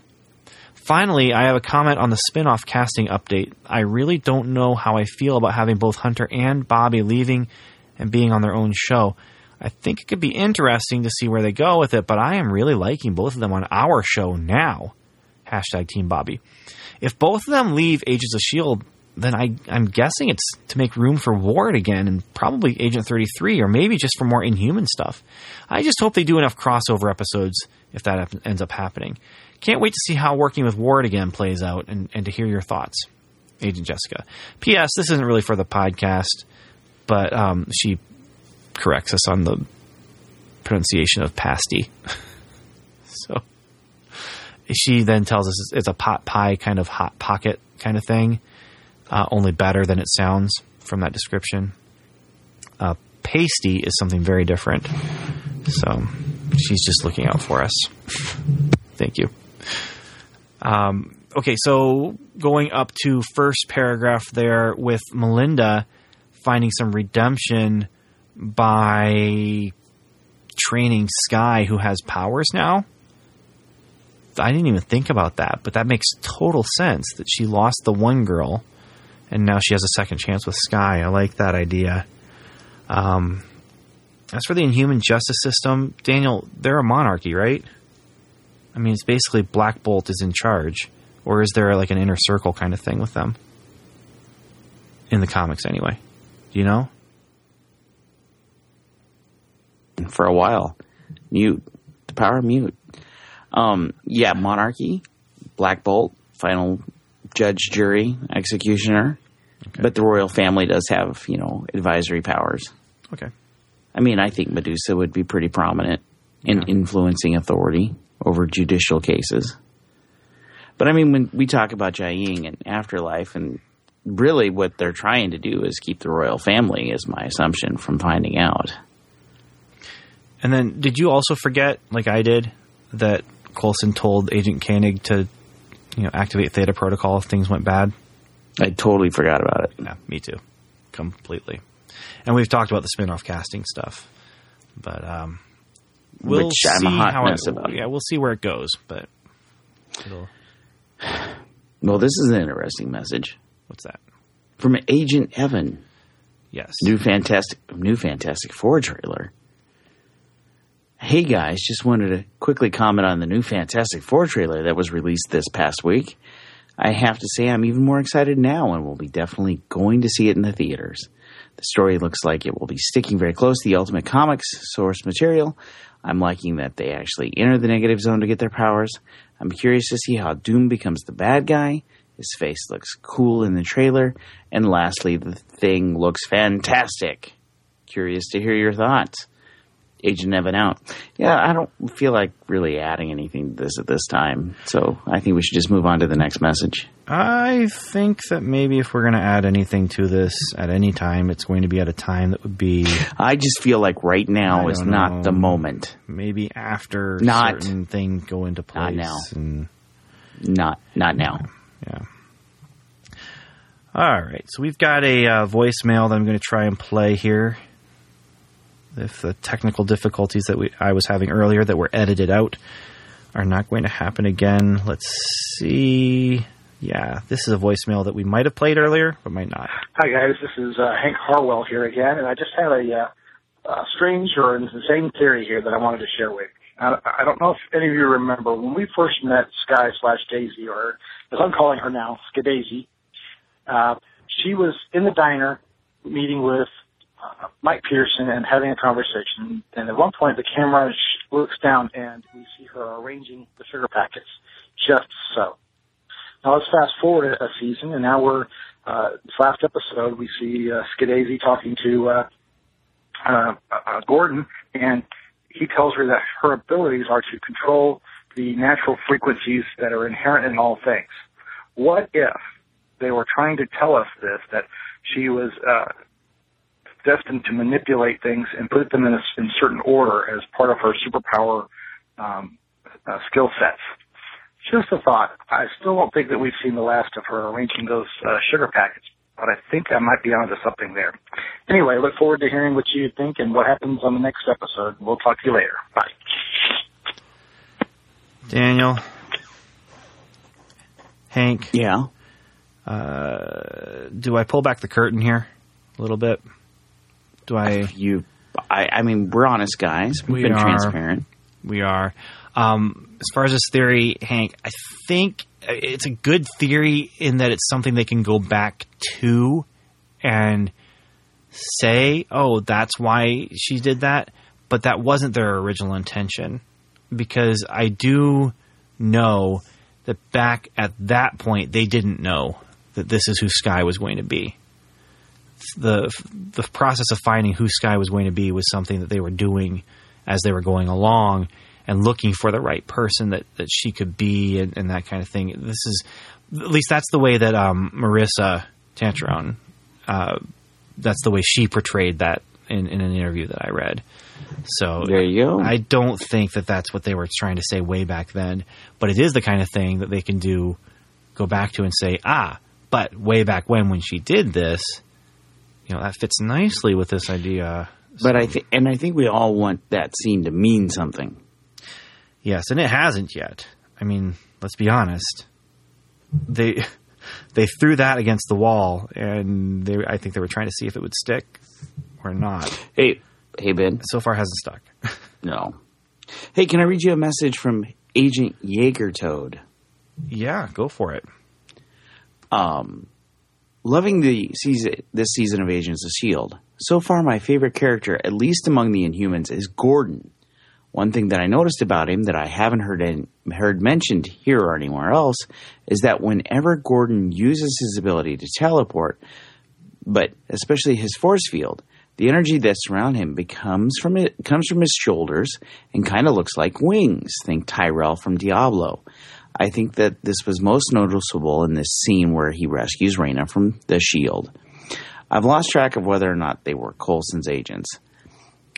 Finally, I have a comment on the spin-off casting update. I really don't know how I feel about having both Hunter and Bobbi leaving and being on their own show. I think it could be interesting to see where they go with it, but I am really liking both of them on our show now. Hashtag Team Bobbi. If both of them leave Agents of S.H.I.E.L.D., then I, I'm guessing it's to make room for Ward again and probably Agent 33 or maybe just for more Inhuman stuff. I just hope they do enough crossover episodes if that ends up happening. Can't wait to see how working with Ward again plays out and, and to hear your thoughts. Agent Jessica. P.S. This isn't really for the podcast, but um, she corrects us on the pronunciation of pasty. she then tells us it's a pot pie kind of hot pocket kind of thing uh, only better than it sounds from that description. Uh, pasty is something very different. So she's just looking out for us. Thank you. Um, okay, so going up to first paragraph there with Melinda finding some redemption by training Skye, who has powers now. I didn't even think about that, but that makes total sense that she lost the one girl and now she has a second chance with Skye. I like that idea. Um, as for the Inhuman justice system, Daniel, they're a monarchy, right? I mean, it's basically Black Bolt is in charge, or is there like an inner circle kind of thing with them? In the comics, anyway. Do you know?
For a while, mute the power mute. Um, yeah, monarchy, Black Bolt, final judge, jury, executioner. Okay. But the royal family does have, you know, advisory powers.
Okay.
I mean, I think Medusa would be pretty prominent in yeah. influencing authority over judicial cases. But I mean, when we talk about Jiaying and afterlife, and really what they're trying to do is keep the royal family, is my assumption from finding out.
And then, did you also forget, like I did, that Coulson told Agent Koenig to you know activate Theta Protocol if things went bad?
I totally forgot about it.
Yeah, me too, completely. And we've talked about the spin-off casting stuff, but um, we'll
Which
see
how
it,
about.
Yeah, we'll see where it goes, but it'll.
Well, this is an interesting message.
What's that?
From Agent Evan.
Yes.
New Fantastic New Fantastic Four trailer. Hey guys, just wanted to quickly comment on the new Fantastic Four trailer that was released this past week. I have to say I'm even more excited now and will be definitely going to see it in the theaters. The story looks like it will be sticking very close to the Ultimate Comics source material. I'm liking that they actually enter the negative zone to get their powers. I'm curious to see how Doom becomes the bad guy. His face looks cool in the trailer. And lastly, the thing looks fantastic. Curious to hear your thoughts. Agent Evan out. Yeah, I don't feel like really adding anything to this at this time. So I think we should just move on to the next message.
I think that maybe if we're going to add anything to this at any time, it's going to be at a time that would be
I just feel like right now is
don't
the moment.
maybe after
Not-
certain things go into place.
Not now.
And,
Not not now.
yeah. All right. So we've got a uh, voicemail that I'm going to try and play here. If the technical difficulties that we, I was having earlier that were edited out are not going to happen again, let's see. Yeah, this is a voicemail that we might have played earlier, but might not.
Hi guys, this is uh, Hank Harwell here again, and I just had a, uh, uh strange or insane theory here that I wanted to share with you. I, I don't know if any of you remember when we first met Skye slash Daisy, or as I'm calling her now, Skadaisy. Uh, she was in the diner meeting with uh, Mike Pearson and having a conversation. And at one point, the camera looks down and we see her arranging the sugar packets just so. Now let's fast forward a, season, and now we're uh, this last episode. We see uh, talking to uh, uh, uh, Gordon, and he tells her that her abilities are to control the natural frequencies that are inherent in all things. What if they were trying to tell us this that she was uh, destined to manipulate things and put them in a in certain order as part of her superpower um, uh, skill sets? Just a thought. I still don't think that we've seen the last of her arranging those uh, sugar packets, but I think I might be onto something there. Anyway, look forward to hearing what you think and what happens on the next episode. We'll talk to you later. Bye.
Daniel, Hank,
Yeah.
uh, do I pull back the curtain here a little bit? Do I?
You I I mean we're honest guys. We've
We
been
are.
transparent.
We are. Um, as far as this theory, Hank, I think it's a good theory in that it's something they can go back to and say, oh, that's why she did that. But that wasn't their original intention. Because I do know that back at that point, they didn't know that this is who Skye was going to be. The, the process of finding who Skye was going to be was something that they were doing as they were going along and looking for the right person that, that she could be and, and that kind of thing. This is, at least that's the way that um, Maurissa Tancharoen, uh, that's the way she portrayed that in, in an interview that I read. So
There you go.
I don't think that that's what they were trying to say way back then, but it is the kind of thing that they can do, go back to and say, ah, but way back when, when she did this, you know, that fits nicely with this idea.
But I think and I think we all want that scene to mean something.
Yes, and it hasn't yet. I mean, let's be honest. They they threw that against the wall, and they I think they were trying to see if it would stick or not.
Hey hey Ben.
So far, hasn't stuck.
No. Hey, can I read you a message from Agent Jaeger Toad?
yeah, go for it.
um, loving the season, this season of Agents of Shield. So far, my favorite character, at least among the Inhumans, is Gordon. One thing that I noticed about him that I haven't heard in, heard mentioned here or anywhere else is that whenever Gordon uses his ability to teleport, but especially his force field, the energy that's around him becomes from it comes from his shoulders and kind of looks like wings. Think Tyrael from Diablo. I think that this was most noticeable in this scene where he rescues Raina from the shield. I've lost track of whether or not they were Coulson's agents.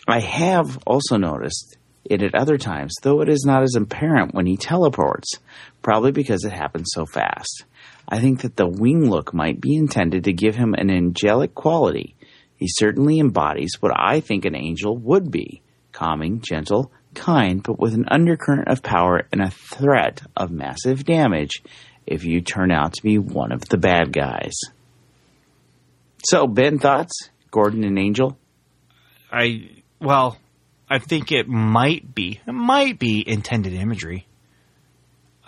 I have also noticed it at other times, though it is not as apparent when he teleports, probably because it happens so fast. I think that the wing look might be intended to give him an angelic quality. He certainly embodies what I think an angel would be calming, gentle, kind, but with an undercurrent of power and a threat of massive damage if you turn out to be one of the bad guys. So, Ben, thoughts? Gordon and Angel?
I well, I think it might be it might be intended imagery.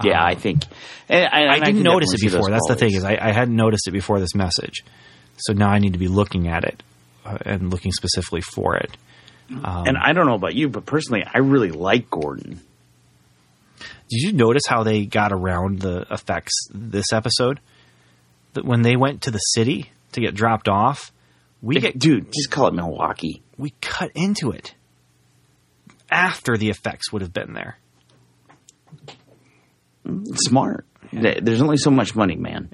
Yeah, I think. And, and
I didn't
can
notice it before. That's the thing is I, I hadn't noticed it before this message, so now I need to be looking at it uh, and looking specifically for it. Um,
and I don't know about you, but personally, I really like Gordon.
Did you notice how they got around the effects this episode? That when they went to the city to get dropped off, we get
Dude, just call it Milwaukee.
we cut into it after the effects would have been there.
Smart. Th- There's only so much money, man.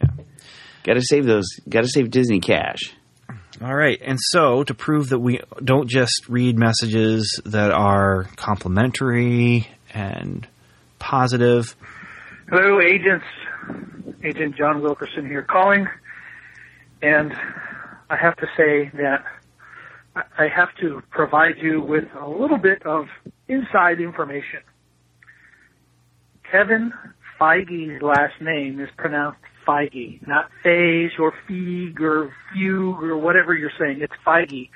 Got to save those. Got to save Disney cash.
All right, and so to prove that we don't just read messages that are complimentary and positive,
Hello, agents. Agent John Wilkerson here calling. And I have to say that I- have to provide you with a little bit of inside information. Kevin Feige's last name is pronounced Feige, not Feige or Feig or Fugue or whatever you're saying. It's Feige.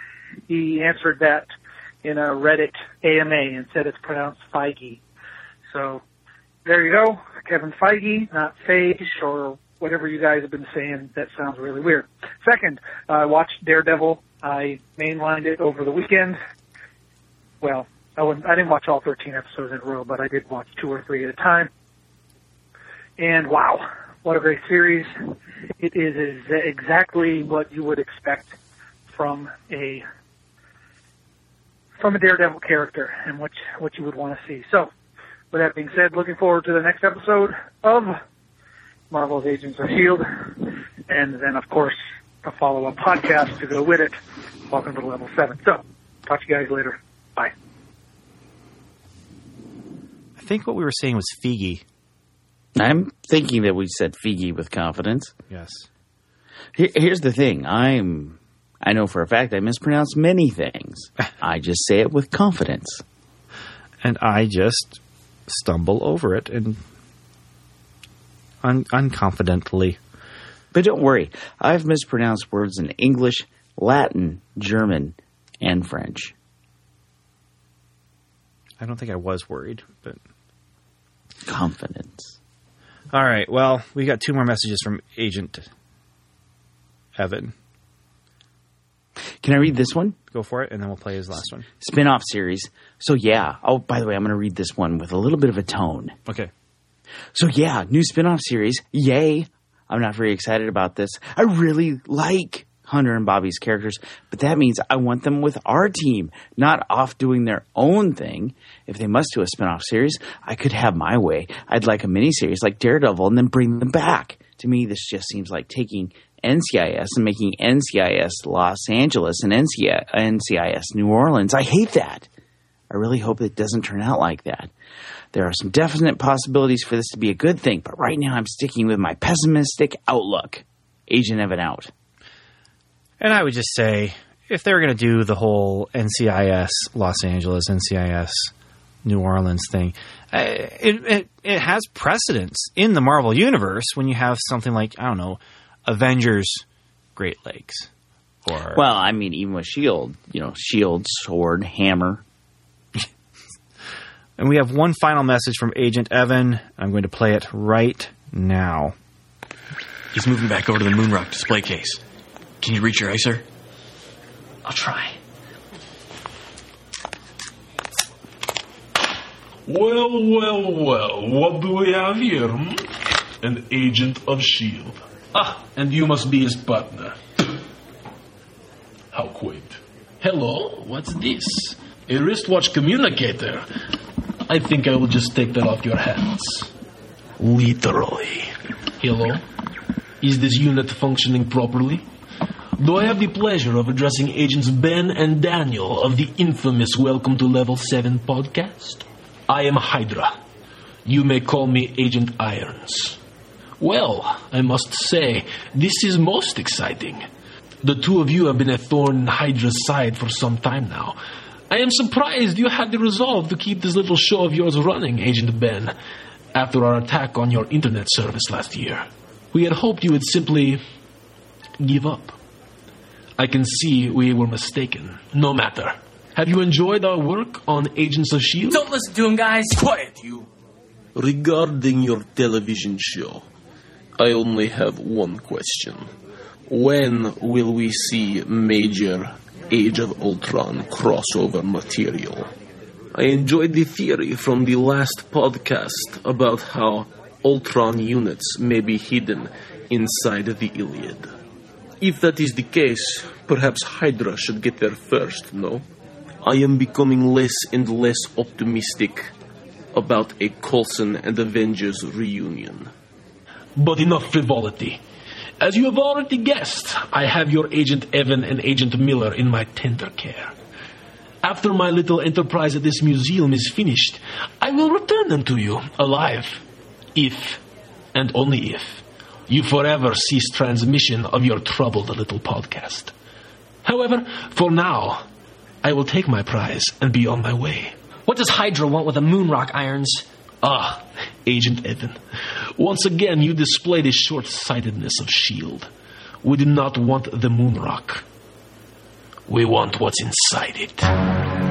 He answered that in a Reddit AMA and said it's pronounced Feige. So there you go. Kevin Feige, not Feige or whatever you guys have been saying. That sounds really weird. Second, uh, I watched Daredevil. I mainlined it over the weekend. Well, I, I didn't watch all 13 episodes in a row, but I did watch two or three at a time. And wow, what a great series. It is exactly what you would expect from a from a Daredevil character and what what you would want to see. So, with that being said, looking forward to the next episode of Marvel's Agents of S.H.I.E.L.D. And then, of course, a follow-up podcast to go with it. Welcome to Level 7. So, talk to you guys later. Bye.
I think what we were saying was Feige.
I'm thinking that we said Figi with confidence.
Yes.
Here, here's the thing. I'm. I know for a fact I mispronounce many things. I just say it with confidence.
And I just stumble over it and un- unconfidently.
But don't worry. I've mispronounced words in English, Latin, German, and French.
I don't think I was worried, but
Confidence.
All right. Well, we got two more messages from Agent Evan.
Can I read this one?
Go for it, and then we'll play his last one.
Spin-off series. So yeah. Oh, by the way, I'm going to read this one with a little bit of a tone.
Okay.
So yeah, new spin-off series. Yay. I'm not very excited about this. I really like Hunter and Bobbi's characters, but that means I want them with our team, not off doing their own thing. If they must do a spin-off series, I could have my way. I'd like a miniseries like Daredevil and then bring them back. To me, this just seems like taking NCIS and making NCIS Los Angeles and NCIS, New Orleans. I hate that. I really hope it doesn't turn out like that. There are some definite possibilities for this to be a good thing, but right now I'm sticking with my pessimistic outlook. Agent Evan out.
And I would just say, if they were going to do the whole NCIS Los Angeles, NCIS New Orleans thing, uh, it, it it has precedence in the Marvel universe when you have something like I don't know, Avengers, Great Lakes, or
Well, I mean, even with Shield, you know, Shield, sword, hammer.
And we have one final message from Agent Evan. I'm going to play it right now.
He's moving back over to the Moonrock display case. Can you reach your icer?
I'll try.
Well, well, well, what do we have here? Hmm? An agent of S.H.I.E.L.D. Ah, and you must be his partner. How quaint. Hello, what's this? A wristwatch communicator. I think I will just take that off your hands. Literally. Hello? Is this unit functioning properly? Do I have the pleasure of addressing Agents Ben and Daniel of the infamous Welcome to Level 7 podcast? I am Hydra. You may call me Agent Irons. Well, I must say, this is most exciting. The two of you have been a thorn in Hydra's side for some time now. I am surprised you had the resolve to keep this little show of yours running, Agent Ben, after our attack on your internet service last year. We had hoped you would simply give up. I can see we were mistaken. No matter. Have you enjoyed our work on Agents of S.H.I.E.L.D.?
Don't listen to him, guys.
Quiet, you.
Regarding your television show, I only have one question. When will we see major Age of Ultron crossover material? I enjoyed the theory from the last podcast about how Ultron units may be hidden inside the Iliad. If that is the case, perhaps Hydra should get there first, no? I am becoming less and less optimistic about a Coulson and Avengers reunion.
But enough frivolity. As you have already guessed, I have your Agent Evan and Agent Miller in my tender care. After my little enterprise at this museum is finished, I will return them to you, alive. If, and only if, you forever cease transmission of your troubled little podcast. However, for now, I will take my prize and be on my way.
What does Hydra want with the Moonrock irons?
Ah, Agent Evan. Once again, you display the short sightedness of S.H.I.E.L.D. We do not want the Moonrock. We want what's inside it.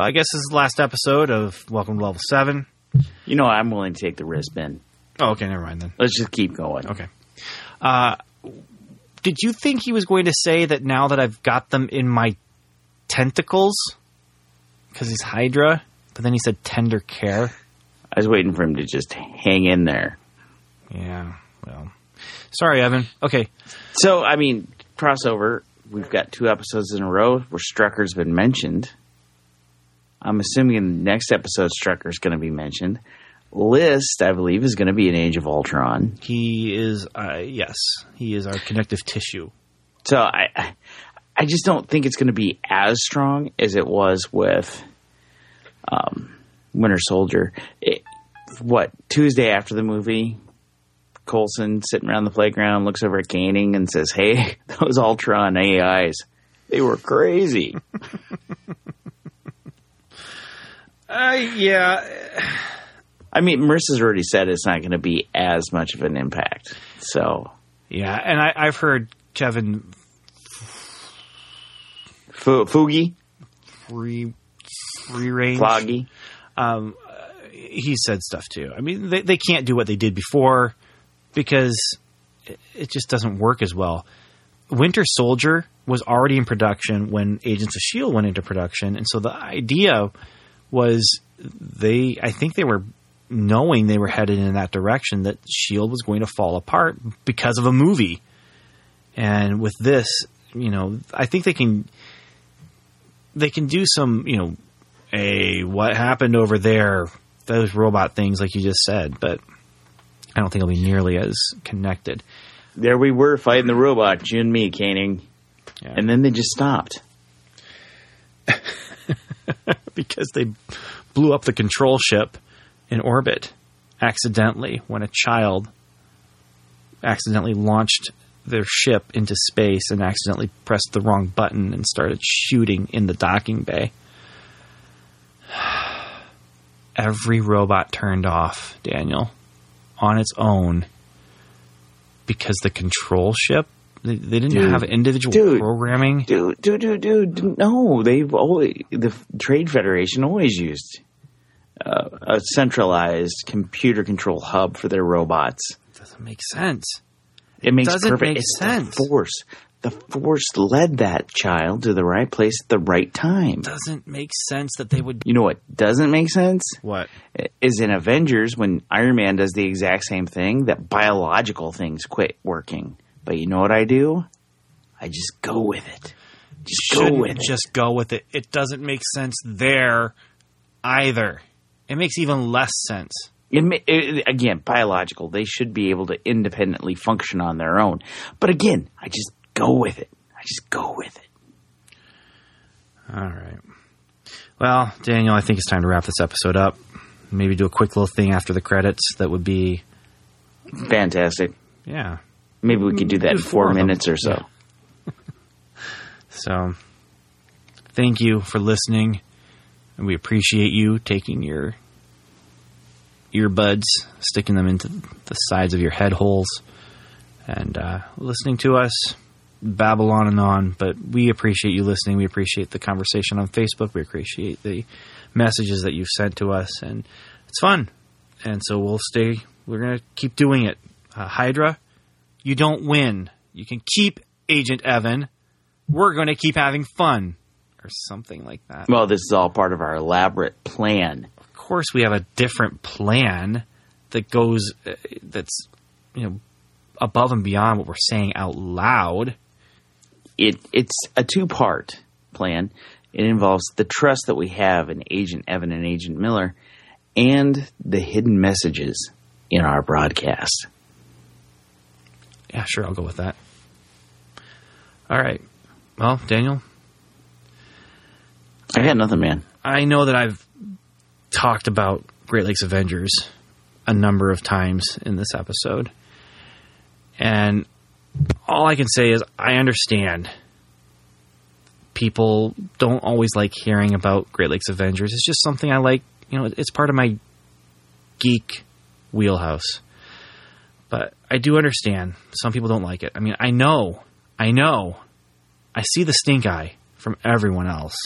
I guess this is the last episode of Welcome to Level 7.
You know, I'm willing to take the risk, Ben.
Oh, okay, never mind then.
Let's just keep going.
Okay. Uh, did you think he was going to say that now that I've got them in my tentacles? Because he's Hydra? But then he said tender care.
I was waiting for him to just hang in there.
Yeah, well. Sorry, Evan. Okay.
So, I mean, crossover. We've got two episodes in a row where Strucker's been mentioned. I'm assuming in the next episode, Strucker is going to be mentioned. List, I believe, is going to be an Age of Ultron.
He is, uh, yes, he is our connective tissue.
So I, I- just don't think it's going to be as strong as it was with um, Winter Soldier. It, what Tuesday after the movie, Coulson sitting around the playground looks over at Koenig and says, "Hey, those Ultron AIs, they were crazy."
Uh, yeah.
I mean, Maurissa's already said it's not going to be as much of an impact. So,
Yeah, and I, I've heard Kevin
Fu- Fugi,
free free range
Floggy,
um, uh, he said stuff too. I mean, they, they can't do what they did before because it, it just doesn't work as well. Winter Soldier was already in production when Agents of Shield went into production, and so the idea was they. I think they were knowing they were headed in that direction that Shield was going to fall apart because of a movie. And with this, you know, I think they can they can do some, you know, a what happened over there, those robot things, like you just said, but I don't think it'll be nearly as connected.
there we were fighting the robot, you and me, Koenig.
Yeah.
and then they just stopped.
because they blew up the control ship in orbit accidentally when a child accidentally launched their ship into space and accidentally pressed the wrong button and started shooting in the docking bay. Every robot turned off, Daniel, on its own because the control ship they, they didn't
Dude.
have individual
Dude.
programming.
Dude, dude, dude, dude, no, they've always, the Trade Federation always used uh, a centralized computer control hub for their robots.
Doesn't make sense.
It makes
doesn't
perfect
make sense.
The force. The force led that child to the right place at the right time.
Doesn't make sense that they would.
You know what doesn't make sense?
What?
Is in Avengers when Iron Man does the exact same thing, that biological things quit working. But you know what I do? I just go with it. Just go with it.
just go with it. It doesn't make sense there either. It makes even less sense.
It, it, again, biological. They should be able to independently function on their own. But again, I just go with it. I just go with it.
All right. Well, Daniel, I think it's time to wrap this episode up. Maybe do a quick little thing after the credits. That would be,
Fantastic.
yeah.
Maybe we could do that in four
four of them.
minutes or so.
So, thank you for listening, and we appreciate you taking your earbuds, sticking them into the sides of your head holes, and uh, listening to us babble on and on. But we appreciate you listening. We appreciate the conversation on Facebook. We appreciate the messages that you've sent to us, and it's fun. And so we'll stay. We're gonna keep doing it. Uh, Hydra, you don't win. You can keep Agent Evan. We're going to keep having fun, or something like that.
Well, this is all part of our elaborate plan.
Of course, we have a different plan that goes uh, that's you know above and beyond what we're saying out loud.
It it's a two part plan. It involves the trust that we have in Agent Evan and Agent Miller, and the hidden messages in our broadcast.
Yeah, sure, I'll go with that. All right. Well, Daniel,
I got nothing, man.
I know that I've talked about Great Lakes Avengers a number of times in this episode. And all I can say is I understand people don't always like hearing about Great Lakes Avengers. It's just something I like, you know, it's part of my geek wheelhouse. But I do understand some people don't like it. I mean, I know, I know, I see the stink eye from everyone else.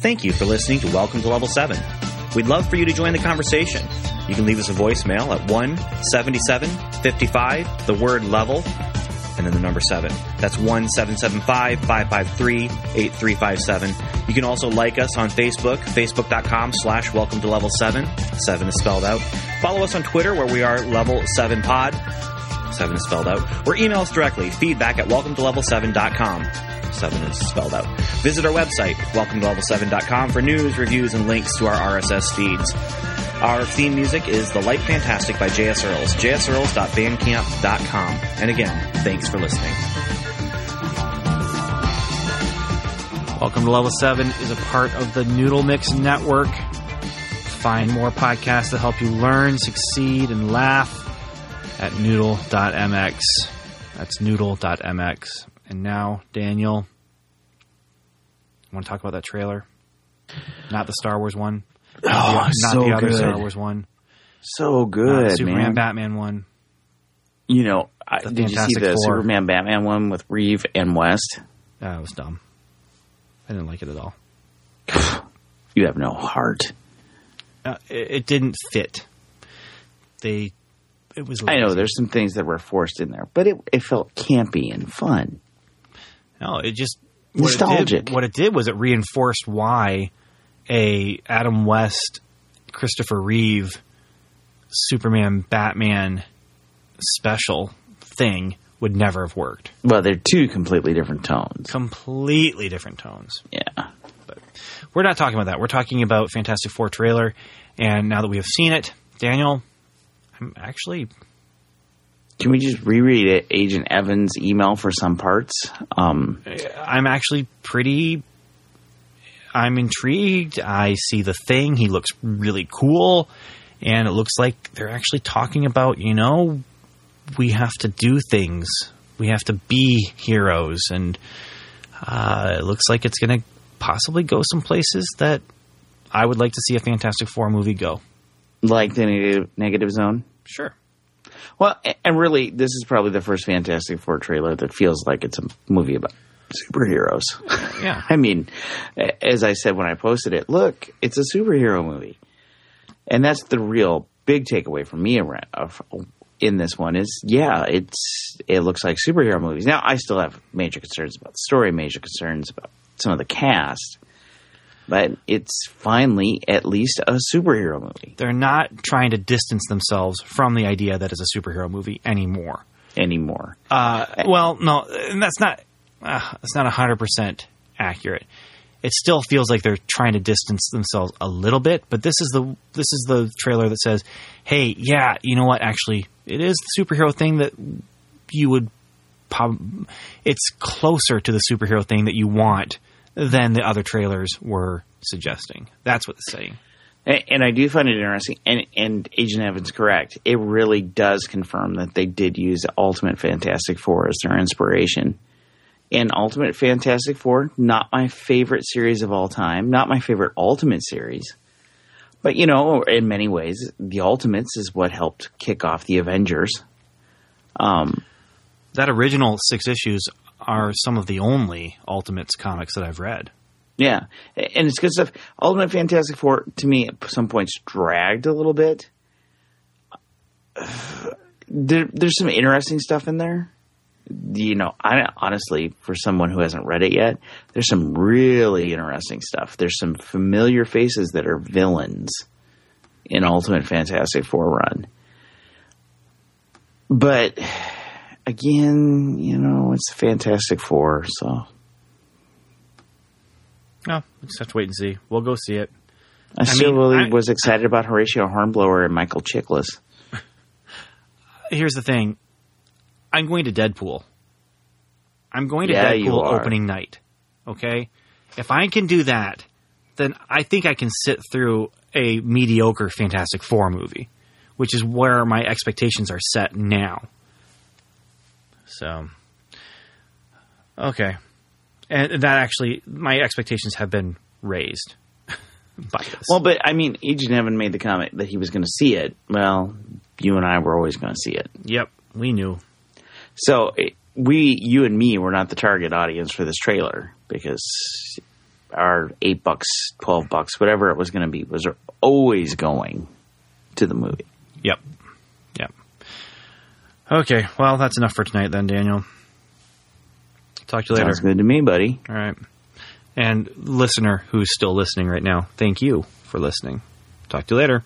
Thank you for listening to Welcome to Level 7. We'd love for you to join the conversation. You can leave us a voicemail at 1 77 55, the word level, and then the number 7. That's 1 775 553 8357. You can also like us on Facebook, facebook.com slash welcome to level 7. 7 is spelled out. Follow us on Twitter where we are level 7 pod. 7 is spelled out. Or email us directly, feedback at welcome to level 7.com. 7 is spelled out. Visit our website, welcome to level7.com, for news, reviews, and links to our RSS feeds. Our theme music is The Light Fantastic by J.S. Earls, jsearls.bandcamp.com. And again, thanks for listening.
Welcome to Level 7 is a part of the Noodle Mix Network. Find more podcasts that help you learn, succeed, and laugh at noodle.mx. That's noodle.mx. And now, Daniel, want to talk about that trailer? Not the Star Wars one.
Oh,
the, not
so
the other
good.
Star Wars one.
So good,
Superman
man.
Batman one.
You know, I, did you see the
Four.
Superman Batman one with Reeve and West?
That was dumb. I didn't like it at all.
You have no heart.
Uh, it, it didn't fit. They, it was.
I know there's some things that were forced in there, but it, it felt campy and fun.
No, it just what It
Nostalgic.
did, what it did was it reinforced why a Adam West, Christopher Reeve, Superman, Batman special thing would never have worked.
Well, they're two completely different tones.
Completely different tones.
Yeah.
But we're not talking about that. We're talking about Fantastic Four trailer, and now that we have seen it, Daniel, I'm actually
Can we just reread it, Agent Evans' email for some parts? Um,
I'm actually pretty. I'm intrigued. I see the thing. He looks really cool. And it looks like they're actually talking about, you know, we have to do things. We have to be heroes. And uh, it looks like it's going to possibly go some places that I would like to see a Fantastic Four movie go.
like the negative, negative zone?
Sure.
Well, and really, this is probably the first Fantastic Four trailer that feels like it's a movie about superheroes.
Yeah.
I mean, as I said when I posted it, look, it's a superhero movie. And that's the real big takeaway for me in this one is, yeah, it's it looks like superhero movies. Now, I still have major concerns about the story, major concerns about some of the cast, but it's finally at least a superhero movie
They're not trying to distance themselves from the idea that it's a superhero movie anymore.
anymore.
Uh, well, no, and that's not uh, that's not hundred percent accurate. It still feels like they're trying to distance themselves a little bit, but this is the this is the trailer that says, "Hey, yeah, you know what? Actually, it is the superhero thing that you would. Prob- it's closer to the superhero thing that you want than the other trailers were suggesting. That's what it's saying.
And, and I do find it interesting, and, and Agent Evans correct. It really does confirm that they did use Ultimate Fantastic Four as their inspiration. And Ultimate Fantastic Four, not my favorite series of all time, not my favorite Ultimate series. But, you know, in many ways, the Ultimates is what helped kick off the Avengers. Um,
that original six issues are some of the only Ultimates comics that I've read.
Yeah, and it's good stuff. Ultimate Fantastic Four, to me, at some points dragged a little bit. There, there's some interesting stuff in there. You know, I honestly, for someone who hasn't read it yet, there's some really interesting stuff. There's some familiar faces that are villains in Ultimate Fantastic Four run. But again, you know, it's Fantastic Four, so
no, we just have to wait and see. We'll go see it.
I, I still mean, really I, was excited about Horatio Hornblower and Michael Chiklis.
Here's the thing. I'm going to Deadpool. I'm going to yeah, Deadpool opening night. Okay? If I can do that, then I think I can sit through a mediocre Fantastic Four movie, which is where my expectations are set now. So, okay and that actually my expectations have been raised by this.
Well, but I mean, Agent Evan made the comment that he was going to see it. Well, you and I were always going to see it.
Yep, we knew.
So we, you and me, were not the target audience for this trailer because our eight bucks, twelve bucks, whatever it was going to be, was always going to the movie.
Yep. Yep. Okay, well, that's enough for tonight then, Daniel. Talk to you later.
Sounds good to me, buddy.
All right. And listener who's still listening right now, thank you for listening. Talk to you later.